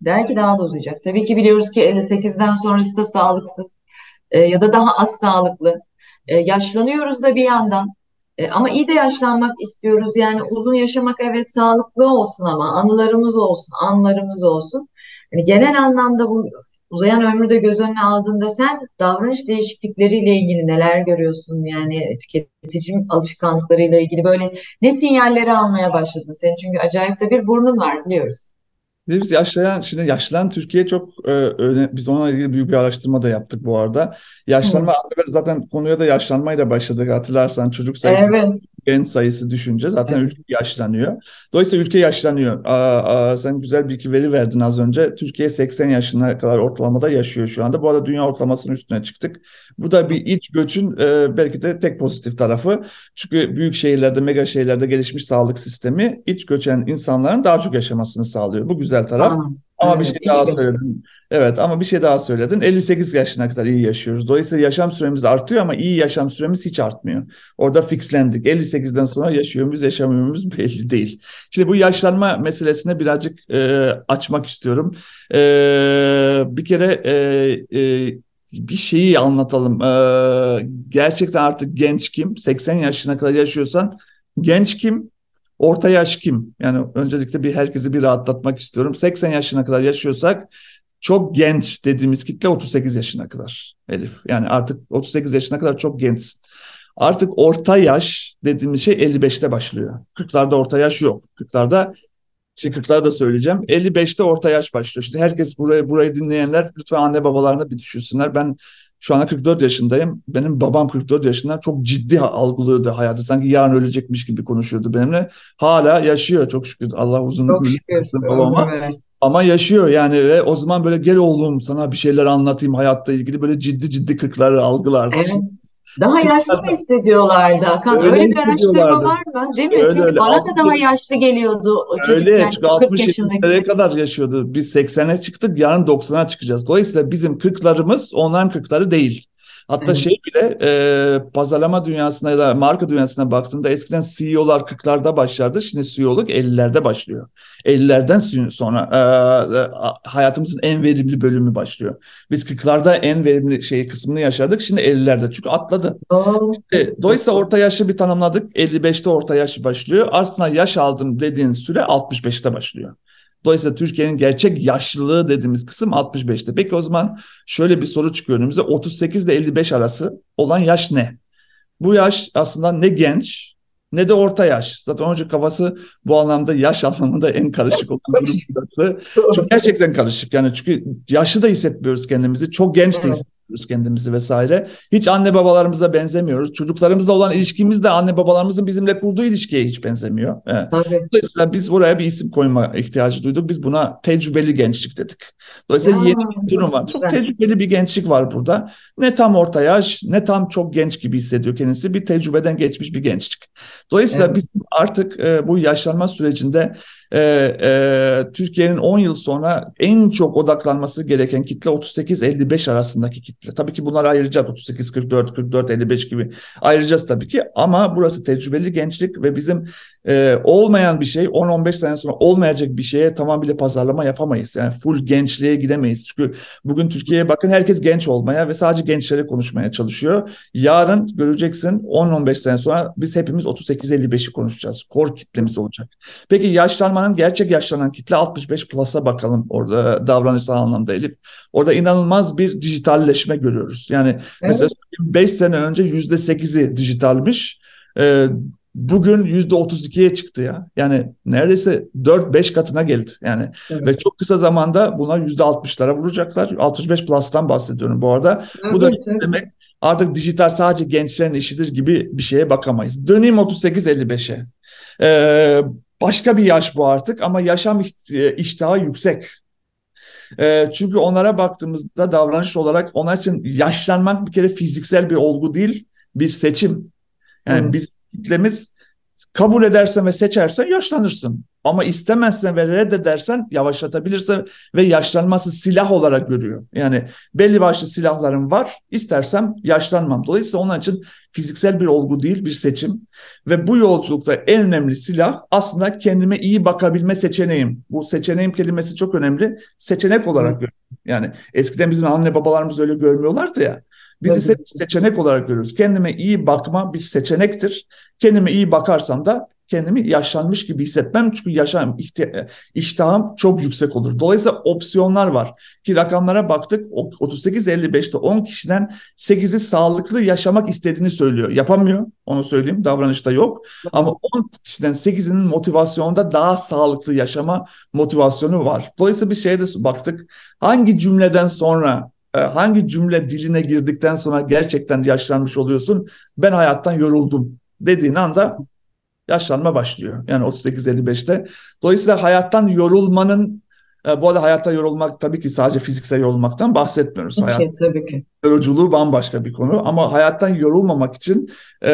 Belki daha da uzayacak. Tabii ki biliyoruz ki 58'den sonrası da sağlıksız e, ya da daha az sağlıklı. E, yaşlanıyoruz da bir yandan. E, ama iyi de yaşlanmak istiyoruz. Yani uzun yaşamak evet sağlıklı olsun ama anılarımız olsun, anlarımız olsun. Yani genel anlamda bu uzayan ömrü de göz önüne aldığında sen davranış değişiklikleriyle ilgili neler görüyorsun? Yani tüketici alışkanlıklarıyla ilgili böyle ne sinyalleri almaya başladın? Senin çünkü acayip de bir burnun var biliyoruz. Biz yaşlayan, şimdi yaşlanan Türkiye çok e, öne, biz onunla ilgili büyük bir araştırma da yaptık bu arada. Yaşlanma evet. zaten konuya da yaşlanmayla başladık hatırlarsan çocuk sayısı evet genç sayısı düşünce zaten evet. ülke yaşlanıyor. Dolayısıyla ülke yaşlanıyor. Aa, aa, sen güzel bir iki veri verdin az önce. Türkiye 80 yaşına kadar ortalamada yaşıyor şu anda. Bu arada dünya ortalamasının üstüne çıktık. Bu da bir iç göçün e, belki de tek pozitif tarafı. Çünkü büyük şehirlerde, mega şehirlerde gelişmiş sağlık sistemi iç göçen insanların daha çok yaşamasını sağlıyor. Bu güzel taraf. Aa. Ama bir şey daha söyledin. Evet ama bir şey daha söyledin. 58 yaşına kadar iyi yaşıyoruz. Dolayısıyla yaşam süremiz artıyor ama iyi yaşam süremiz hiç artmıyor. Orada fixlendik. 58'den sonra yaşıyor muyuz, yaşamıyor muyuz belli değil. Şimdi bu yaşlanma meselesine birazcık e, açmak istiyorum. E, bir kere e, e, bir şeyi anlatalım. E, gerçekten artık genç kim? 80 yaşına kadar yaşıyorsan genç kim? Orta yaş kim? Yani öncelikle bir herkesi bir rahatlatmak istiyorum. 80 yaşına kadar yaşıyorsak çok genç dediğimiz kitle 38 yaşına kadar Elif. Yani artık 38 yaşına kadar çok gençsin. Artık orta yaş dediğimiz şey 55'te başlıyor. 40'larda orta yaş yok. 40'larda işte 40'larda söyleyeceğim. 55'te orta yaş başlıyor. İşte herkes burayı burayı dinleyenler lütfen anne babalarına bir düşünsünler. Ben şu anda 44 yaşındayım. Benim babam 44 yaşında çok ciddi algılıyordu hayatı. Sanki yarın ölecekmiş gibi konuşuyordu benimle. Hala yaşıyor çok şükür. Allah uzun ömür babama. Ama yaşıyor yani ve o zaman böyle gel oğlum sana bir şeyler anlatayım hayatta ilgili böyle ciddi ciddi kırkları algılar. Evet. Daha yaşlı mı hissediyorlardı Hakan? Öyle, öyle bir araştırma var mı? Değil mi? Öyle, Çünkü öyle. bana da daha yaşlı geliyordu o çocuk öyle, yani 40 yaşındaki. kadar yaşıyordu. Biz 80'e çıktık yarın 90'a çıkacağız. Dolayısıyla bizim 40'larımız onların 40'ları değil. Hatta evet. şey bile e, pazarlama dünyasına ya da marka dünyasına baktığında eskiden CEO'lar 40'larda başlardı. Şimdi CEO'luk 50'lerde başlıyor. 50'lerden sonra e, hayatımızın en verimli bölümü başlıyor. Biz 40'larda en verimli şey kısmını yaşadık. Şimdi 50'lerde çünkü atladı. E, dolayısıyla orta yaşı bir tanımladık. 55'te orta yaş başlıyor. Aslında yaş aldım dediğin süre 65'te başlıyor. Dolayısıyla Türkiye'nin gerçek yaşlılığı dediğimiz kısım 65'te. Peki o zaman şöyle bir soru çıkıyor önümüze. 38 ile 55 arası olan yaş ne? Bu yaş aslında ne genç ne de orta yaş. Zaten önce kafası bu anlamda yaş anlamında en karışık olan burası. Çünkü gerçekten karışık. Yani çünkü yaşlı da hissetmiyoruz kendimizi. Çok genç de hissetmiyoruz kendimizi vesaire. Hiç anne babalarımıza benzemiyoruz. Çocuklarımızla olan ilişkimiz de anne babalarımızın bizimle kurduğu ilişkiye hiç benzemiyor. Evet. Dolayısıyla biz buraya bir isim koyma ihtiyacı duyduk. Biz buna tecrübeli gençlik dedik. Dolayısıyla ya, yeni bir durum var. Çok tecrübeli bir gençlik var burada. Ne tam orta yaş ne tam çok genç gibi hissediyor kendisi. Bir tecrübeden geçmiş bir gençlik. Dolayısıyla evet. biz artık e, bu yaşlanma sürecinde e, e, Türkiye'nin 10 yıl sonra en çok odaklanması gereken kitle 38-55 arasındaki kitle. Tabii ki bunları ayıracağız 38-44, 44-55 gibi ayıracağız tabii ki ama burası tecrübeli gençlik ve bizim e, olmayan bir şey 10-15 sene sonra olmayacak bir şeye tamamıyla pazarlama yapamayız. Yani full gençliğe gidemeyiz. Çünkü bugün Türkiye'ye bakın herkes genç olmaya ve sadece gençlere konuşmaya çalışıyor. Yarın göreceksin 10-15 sene sonra biz hepimiz 38-55'i konuşacağız. Core kitlemiz olacak. Peki yaşlanmanın gerçek yaşlanan kitle 65 plus'a bakalım orada davranışsal anlamda Elif. Orada inanılmaz bir dijitalleşme görüyoruz. Yani evet. mesela 5 sene önce %8'i dijitalmiş. Ee, bugün yüzde 32'ye çıktı ya. Yani neredeyse 4-5 katına geldi. Yani evet. ve çok kısa zamanda buna yüzde 60'lara vuracaklar. 65 plus'tan bahsediyorum bu arada. Evet, bu da evet. demek artık dijital sadece gençlerin işidir gibi bir şeye bakamayız. Döneyim 38-55'e. Ee, başka bir yaş bu artık ama yaşam iştahı yüksek. E, çünkü onlara baktığımızda davranış olarak onlar için yaşlanmak bir kere fiziksel bir olgu değil, bir seçim. Yani hmm. biz kitlemiz kabul edersen ve seçersen yaşlanırsın. ama istemezsen ve reddedersen yavaşlatabilirsin ve yaşlanması silah olarak görüyor. Yani belli başlı silahlarım var. İstersem yaşlanmam. Dolayısıyla onun için fiziksel bir olgu değil bir seçim. Ve bu yolculukta en önemli silah aslında kendime iyi bakabilme seçeneğim. Bu seçeneğim kelimesi çok önemli. Seçenek olarak görüyorum. Yani eskiden bizim anne babalarımız öyle görmüyorlardı ya. Biz ise bir seçenek olarak görüyoruz. Kendime iyi bakma bir seçenektir. Kendime iyi bakarsam da kendimi yaşlanmış gibi hissetmem. Çünkü yaşam iştahım çok yüksek olur. Dolayısıyla opsiyonlar var. Ki rakamlara baktık 38-55'te 10 kişiden 8'i sağlıklı yaşamak istediğini söylüyor. Yapamıyor onu söyleyeyim davranışta yok. Ama 10 kişiden 8'inin motivasyonda daha sağlıklı yaşama motivasyonu var. Dolayısıyla bir şeye de baktık. Hangi cümleden sonra hangi cümle diline girdikten sonra gerçekten yaşlanmış oluyorsun? Ben hayattan yoruldum dediğin anda yaşlanma başlıyor. Yani 38-55'te. Dolayısıyla hayattan yorulmanın e, bu arada hayatta yorulmak tabii ki sadece fiziksel yorulmaktan bahsetmiyoruz. Hayat, ki, tabii ki. Yoruculuğu bambaşka bir konu ama hayattan yorulmamak için e,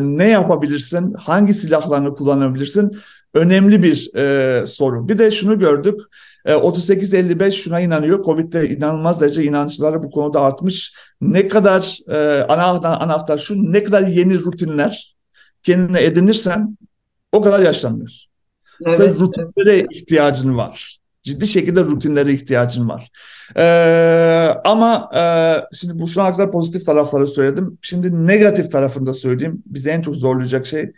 ne yapabilirsin, hangi silahlarını kullanabilirsin önemli bir e, soru. Bir de şunu gördük, e, 38-55 şuna inanıyor, Covid'de inanılmaz derece inançları bu konuda artmış. Ne kadar e, anahtar, anahtar şu, ne kadar yeni rutinler, kendine edinirsen o kadar yaşlanmıyorsun. Evet, Sen rutinlere ihtiyacın var. Ciddi şekilde rutinlere ihtiyacın var. Ee, ama e, şimdi bu şu ana kadar pozitif tarafları söyledim. Şimdi negatif tarafını da söyleyeyim. Bizi en çok zorlayacak şey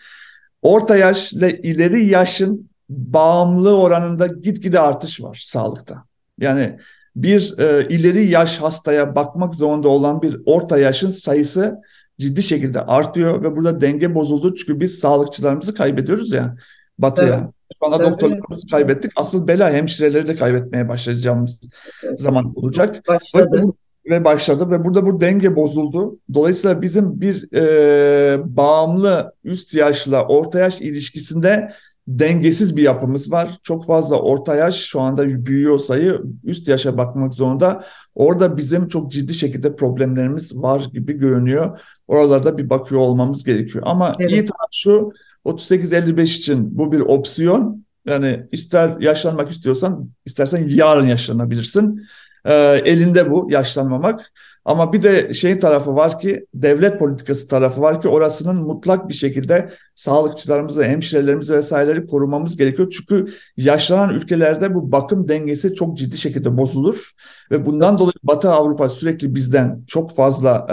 orta yaş ile ileri yaşın bağımlı oranında gitgide artış var sağlıkta. Yani bir e, ileri yaş hastaya bakmak zorunda olan bir orta yaşın sayısı ciddi şekilde artıyor ve burada denge bozuldu çünkü biz sağlıkçılarımızı kaybediyoruz ya batıya. Evet. Şu anda Tabii. doktorlarımızı kaybettik. Asıl bela hemşireleri de kaybetmeye başlayacağımız evet. zaman olacak. Başladı. Ve, ve başladı ve burada bu denge bozuldu. Dolayısıyla bizim bir e, bağımlı üst yaşla orta yaş ilişkisinde dengesiz bir yapımız var. Çok fazla orta yaş şu anda büyüyor sayı üst yaşa bakmak zorunda. Orada bizim çok ciddi şekilde problemlerimiz var gibi görünüyor. Oralarda bir bakıyor olmamız gerekiyor. Ama evet. iyi taraf şu 38-55 için bu bir opsiyon. Yani ister yaşlanmak istiyorsan istersen yarın yaşlanabilirsin. Ee, elinde bu yaşlanmamak. Ama bir de şey tarafı var ki devlet politikası tarafı var ki orasının mutlak bir şekilde sağlıkçılarımızı, hemşirelerimizi vesaireleri korumamız gerekiyor. Çünkü yaşlanan ülkelerde bu bakım dengesi çok ciddi şekilde bozulur ve bundan dolayı Batı Avrupa sürekli bizden çok fazla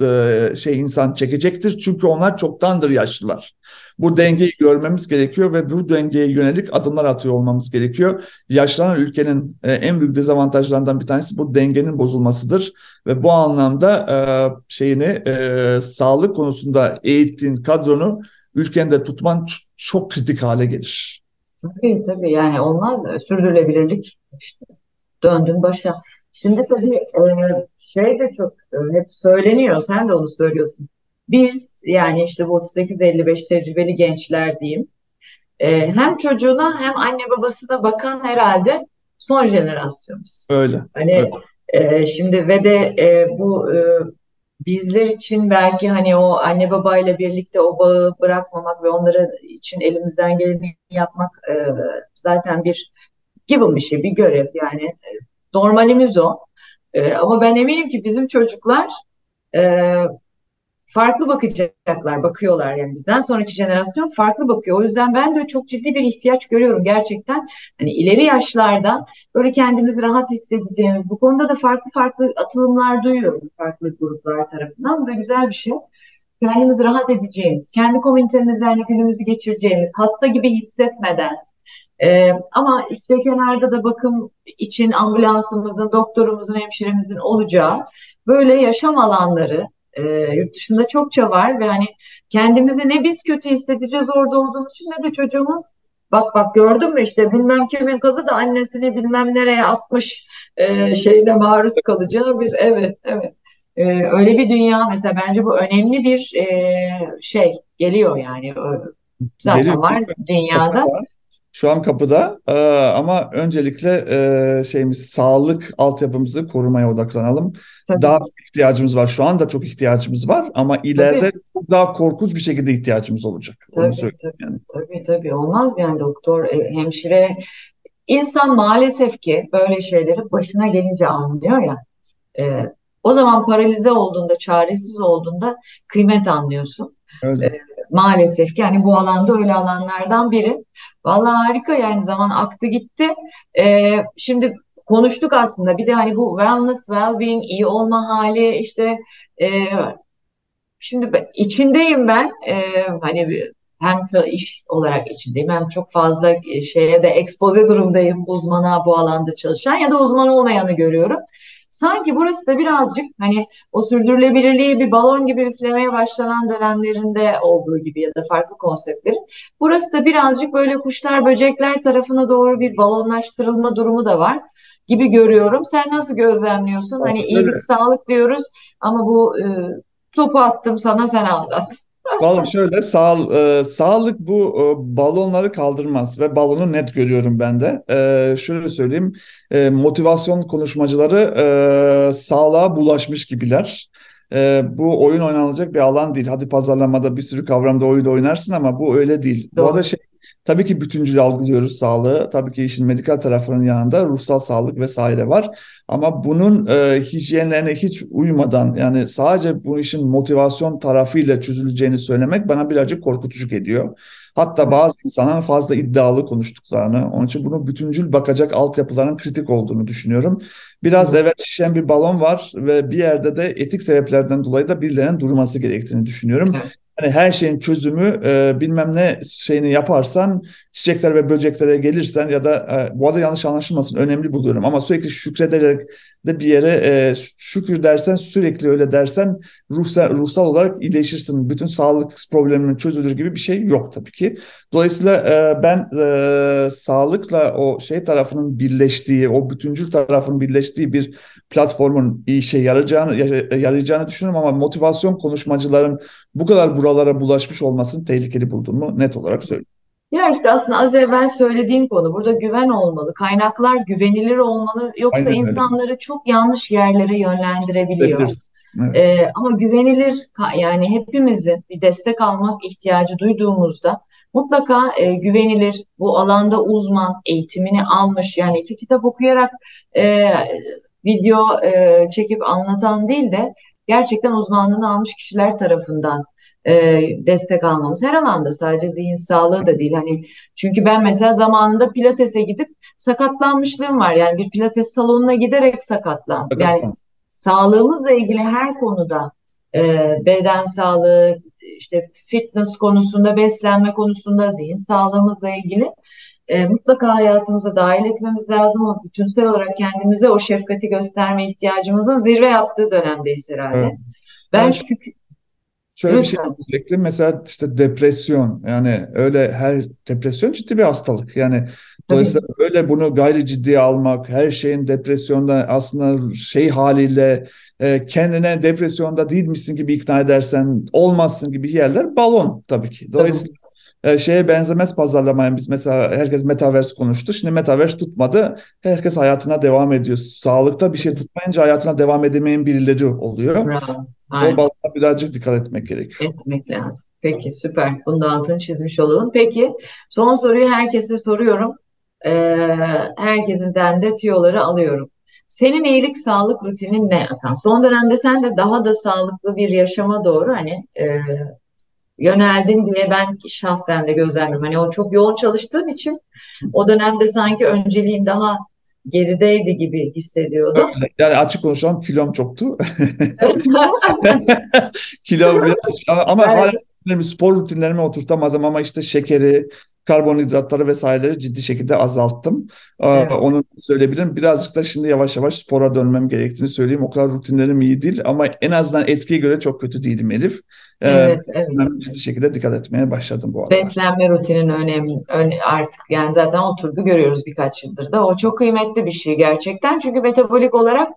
e, e, şey insan çekecektir. Çünkü onlar çoktandır yaşlılar. Bu dengeyi görmemiz gerekiyor ve bu dengeye yönelik adımlar atıyor olmamız gerekiyor. Yaşlanan ülkenin e, en büyük dezavantajlarından bir tanesi bu dengenin bozulmasıdır ve bu anlamda e, şeyini e, sağlık konusunda eğittiğin kadronu ülkende tutman çok kritik hale gelir. Tabii tabii yani olmaz sürdürülebilirlik işte döndün başa. Şimdi tabii şey de çok hep söyleniyor sen de onu söylüyorsun. Biz yani işte bu 38-55 tecrübeli gençler diyeyim. E, hem çocuğuna hem anne babasına bakan herhalde son jenerasyonuz. Öyle. Hani öyle. E, şimdi ve de e, bu e, bizler için belki hani o anne babayla birlikte o bağı bırakmamak ve onlara için elimizden geleni yapmak e, zaten bir given bir şey, bir görev yani e, normalimiz o. E, ama ben eminim ki bizim çocuklar e, farklı bakacaklar, bakıyorlar yani bizden sonraki jenerasyon farklı bakıyor. O yüzden ben de çok ciddi bir ihtiyaç görüyorum gerçekten. Hani ileri yaşlarda böyle kendimizi rahat hissedeceğimiz, bu konuda da farklı farklı atılımlar duyuyorum farklı gruplar tarafından. Bu da güzel bir şey. Kendimizi rahat edeceğimiz, kendi komünitemizden günümüzü geçireceğimiz, hasta gibi hissetmeden, ee, ama işte kenarda da bakım için ambulansımızın, doktorumuzun, hemşiremizin olacağı böyle yaşam alanları e, yurt dışında çokça var ve hani kendimizi ne biz kötü hissedeceğiz orada olduğumuz için ne de çocuğumuz bak bak gördün mü işte bilmem kimin kızı da annesini bilmem nereye atmış e, şeyle maruz kalacağı bir evet evet e, öyle bir dünya mesela bence bu önemli bir e, şey geliyor yani zaten geliyor. var dünyada. Şu an kapıda Ee, ama öncelikle e, şeyimiz sağlık altyapımızı korumaya odaklanalım. Tabii, Daha ihtiyacımız var. Şu anda çok ihtiyacımız var ama ileride tabii, çok daha korkunç bir şekilde ihtiyacımız olacak. Tabii, tabii, yani. tabii, tabii. Olmaz mı yani doktor, e, hemşire? İnsan maalesef ki böyle şeyleri başına gelince anlıyor ya. E, o zaman paralize olduğunda, çaresiz olduğunda kıymet anlıyorsun. E, Öyle. Maalesef ki yani bu alanda öyle alanlardan biri. Vallahi harika yani zaman aktı gitti. E, şimdi konuştuk aslında bir de hani bu wellness, well-being, iyi olma hali işte e, Şimdi ben- içindeyim ben. Ee, hani hem iş olarak içindeyim hem çok fazla e, şeye de ekspoze durumdayım uzmana bu alanda çalışan ya da uzman olmayanı görüyorum. Sanki burası da birazcık hani o sürdürülebilirliği bir balon gibi üflemeye başlanan dönemlerinde olduğu gibi ya da farklı konseptlerin. Burası da birazcık böyle kuşlar böcekler tarafına doğru bir balonlaştırılma durumu da var gibi görüyorum. Sen nasıl gözlemliyorsun? Hani iyilik, sağlık diyoruz ama bu e, Topu attım sana sen anlat. Vallahi şöyle sağ, e, sağlık bu e, balonları kaldırmaz ve balonu net görüyorum ben de. E, şöyle söyleyeyim e, motivasyon konuşmacıları e, sağlığa bulaşmış gibiler. E, bu oyun oynanacak bir alan değil. Hadi pazarlamada bir sürü kavramda oyun oynarsın ama bu öyle değil. Bu arada Doğru. şey tabii ki bütüncül algılıyoruz sağlığı. Tabii ki işin medikal tarafının yanında ruhsal sağlık vesaire var. Ama bunun e, hijyenlerine hiç uymadan yani sadece bu işin motivasyon tarafıyla çözüleceğini söylemek bana birazcık korkutucu geliyor. Hatta bazı insanlar fazla iddialı konuştuklarını, onun için bunu bütüncül bakacak altyapıların kritik olduğunu düşünüyorum. Biraz evet şişen bir balon var ve bir yerde de etik sebeplerden dolayı da birilerinin durması gerektiğini düşünüyorum. evet. Hani her şeyin çözümü e, bilmem ne şeyini yaparsan çiçekler ve böceklere gelirsen ya da e, bu arada yanlış anlaşılmasın önemli buluyorum. Ama sürekli şükrederek de bir yere e, şükür dersen sürekli öyle dersen ruhsal, ruhsal olarak iyileşirsin. Bütün sağlık probleminin çözülür gibi bir şey yok tabii ki. Dolayısıyla e, ben e, sağlıkla o şey tarafının birleştiği, o bütüncül tarafın birleştiği bir platformun iyi şey yarayacağını yarayacağını düşünüyorum ama motivasyon konuşmacıların bu kadar buralara bulaşmış olmasını tehlikeli bulduğumu net olarak söylüyorum. Ya işte aslında az evvel söylediğim konu burada güven olmalı. Kaynaklar güvenilir olmalı. Yoksa Aynen öyle. insanları çok yanlış yerlere yönlendirebiliyor. Evet. Ee, ama güvenilir yani hepimizin bir destek almak ihtiyacı duyduğumuzda mutlaka e, güvenilir bu alanda uzman eğitimini almış yani iki kitap okuyarak e, video e, çekip anlatan değil de gerçekten uzmanlığını almış kişiler tarafından e, destek almamız. Her alanda sadece zihin sağlığı da değil. Hani çünkü ben mesela zamanında pilatese gidip sakatlanmışlığım var. Yani bir pilates salonuna giderek sakatlandım. Yani sağlığımızla ilgili her konuda e, beden sağlığı, işte fitness konusunda, beslenme konusunda, zihin sağlığımızla ilgili e, mutlaka hayatımıza dahil etmemiz lazım. O bütünsel olarak kendimize o şefkati gösterme ihtiyacımızın zirve yaptığı dönemdeyiz herhalde. Ben Yani şük Şöyle bir şey diyecektim. Mesela işte depresyon yani öyle her depresyon ciddi bir hastalık. Yani Tabii, dolayısıyla öyle bunu gayri ciddiye almak, her şeyin depresyonda aslında şey haliyle e, kendine depresyonda değilmişsin gibi ikna edersen olmazsın gibi yerler balon tabii ki. tabii, Dolayısıyla e, şeye benzemez pazarlamaya biz mesela herkes metaverse konuştu. Şimdi metaverse tutmadı. Herkes hayatına devam ediyor. Sağlıkta bir şey tutmayınca hayatına devam edemeyen birileri oluyor. Aynen. balona birazcık dikkat etmek gerekiyor. Etmek lazım. Peki süper. Bunu da altını çizmiş olalım. Peki son soruyu herkese soruyorum. Ee, herkesinden de tüyoları alıyorum. Senin iyilik sağlık rutinin ne Akan? Son dönemde sen de daha da sağlıklı bir yaşama doğru hani e, yöneldin diye ben şahsen de gözlemliyorum. Hani o çok yoğun çalıştığın için o dönemde sanki önceliğin daha gerideydi gibi hissediyordum. Öyle. Yani açık konuşalım kilom çoktu. Kilo biraz ama, ama hala rutinlerimi, spor rutinlerime oturtamadım ama işte şekeri, karbonhidratları vesaireleri ciddi şekilde azalttım. Ee, evet, onu söyleyebilirim. Birazcık da şimdi yavaş yavaş spora dönmem gerektiğini söyleyeyim. O kadar rutinlerim iyi değil ama en azından eskiye göre çok kötü değilim Elif. Ee, evet, evet. ben ciddi şekilde dikkat etmeye başladım bu aralar. Beslenme rutinin önemli ön- artık yani zaten oturdu görüyoruz birkaç yıldır da o çok kıymetli bir şey gerçekten çünkü metabolik olarak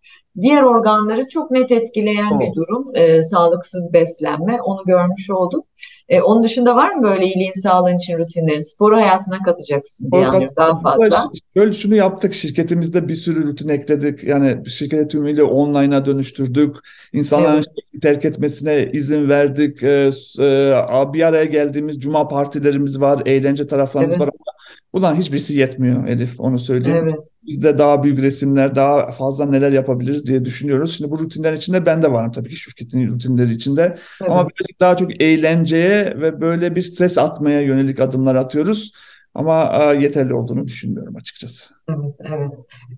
diğer organları çok net etkileyen bir Çok. durum Ee, sağlıksız beslenme onu görmüş olduk. E, onun dışında var mı böyle iyiliğin sağlığın için rutinlerin? Sporu hayatına katacaksın diye anlıyorum daha fazla. Böyle şunu yaptık şirketimizde bir sürü rutin ekledik. Yani şirketi tümüyle online'a dönüştürdük. İnsanların Evet, terk etmesine izin verdik. S- e, bir araya geldiğimiz cuma partilerimiz var, eğlence taraflarımız var evet, ama bunların hiçbirisi yetmiyor Elif, onu söyleyeyim. evet, Biz de daha büyük resimler, daha fazla neler yapabiliriz diye düşünüyoruz. Şimdi bu rutinler içinde ben de varım tabii ki şirketin rutinleri içinde. Ama tabii. birazcık daha çok eğlenceye ve böyle bir stres atmaya yönelik adımlar atıyoruz. Ama e, yeterli olduğunu düşünmüyorum açıkçası. Evet, evet.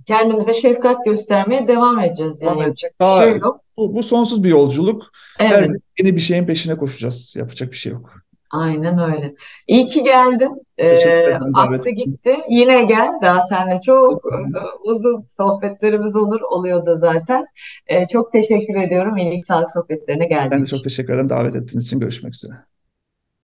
Kendimize şefkat göstermeye devam edeceğiz yani Evet, yapacak bir daha, şey yok. bu, bu sonsuz bir yolculuk. Her Evet, gün yeni bir şeyin peşine koşacağız. Yapacak bir şey yok. Aynen öyle. İyi ki geldin. Ee, aktı için. gitti. Yine gel. Daha seninle çok e, uzun sohbetlerimiz olur, oluyor da zaten. Ee, çok teşekkür ediyorum iyilik sağlık sohbetlerine Ben geldiğin de çok için. teşekkür ederim davet ettiğiniz için. Görüşmek üzere.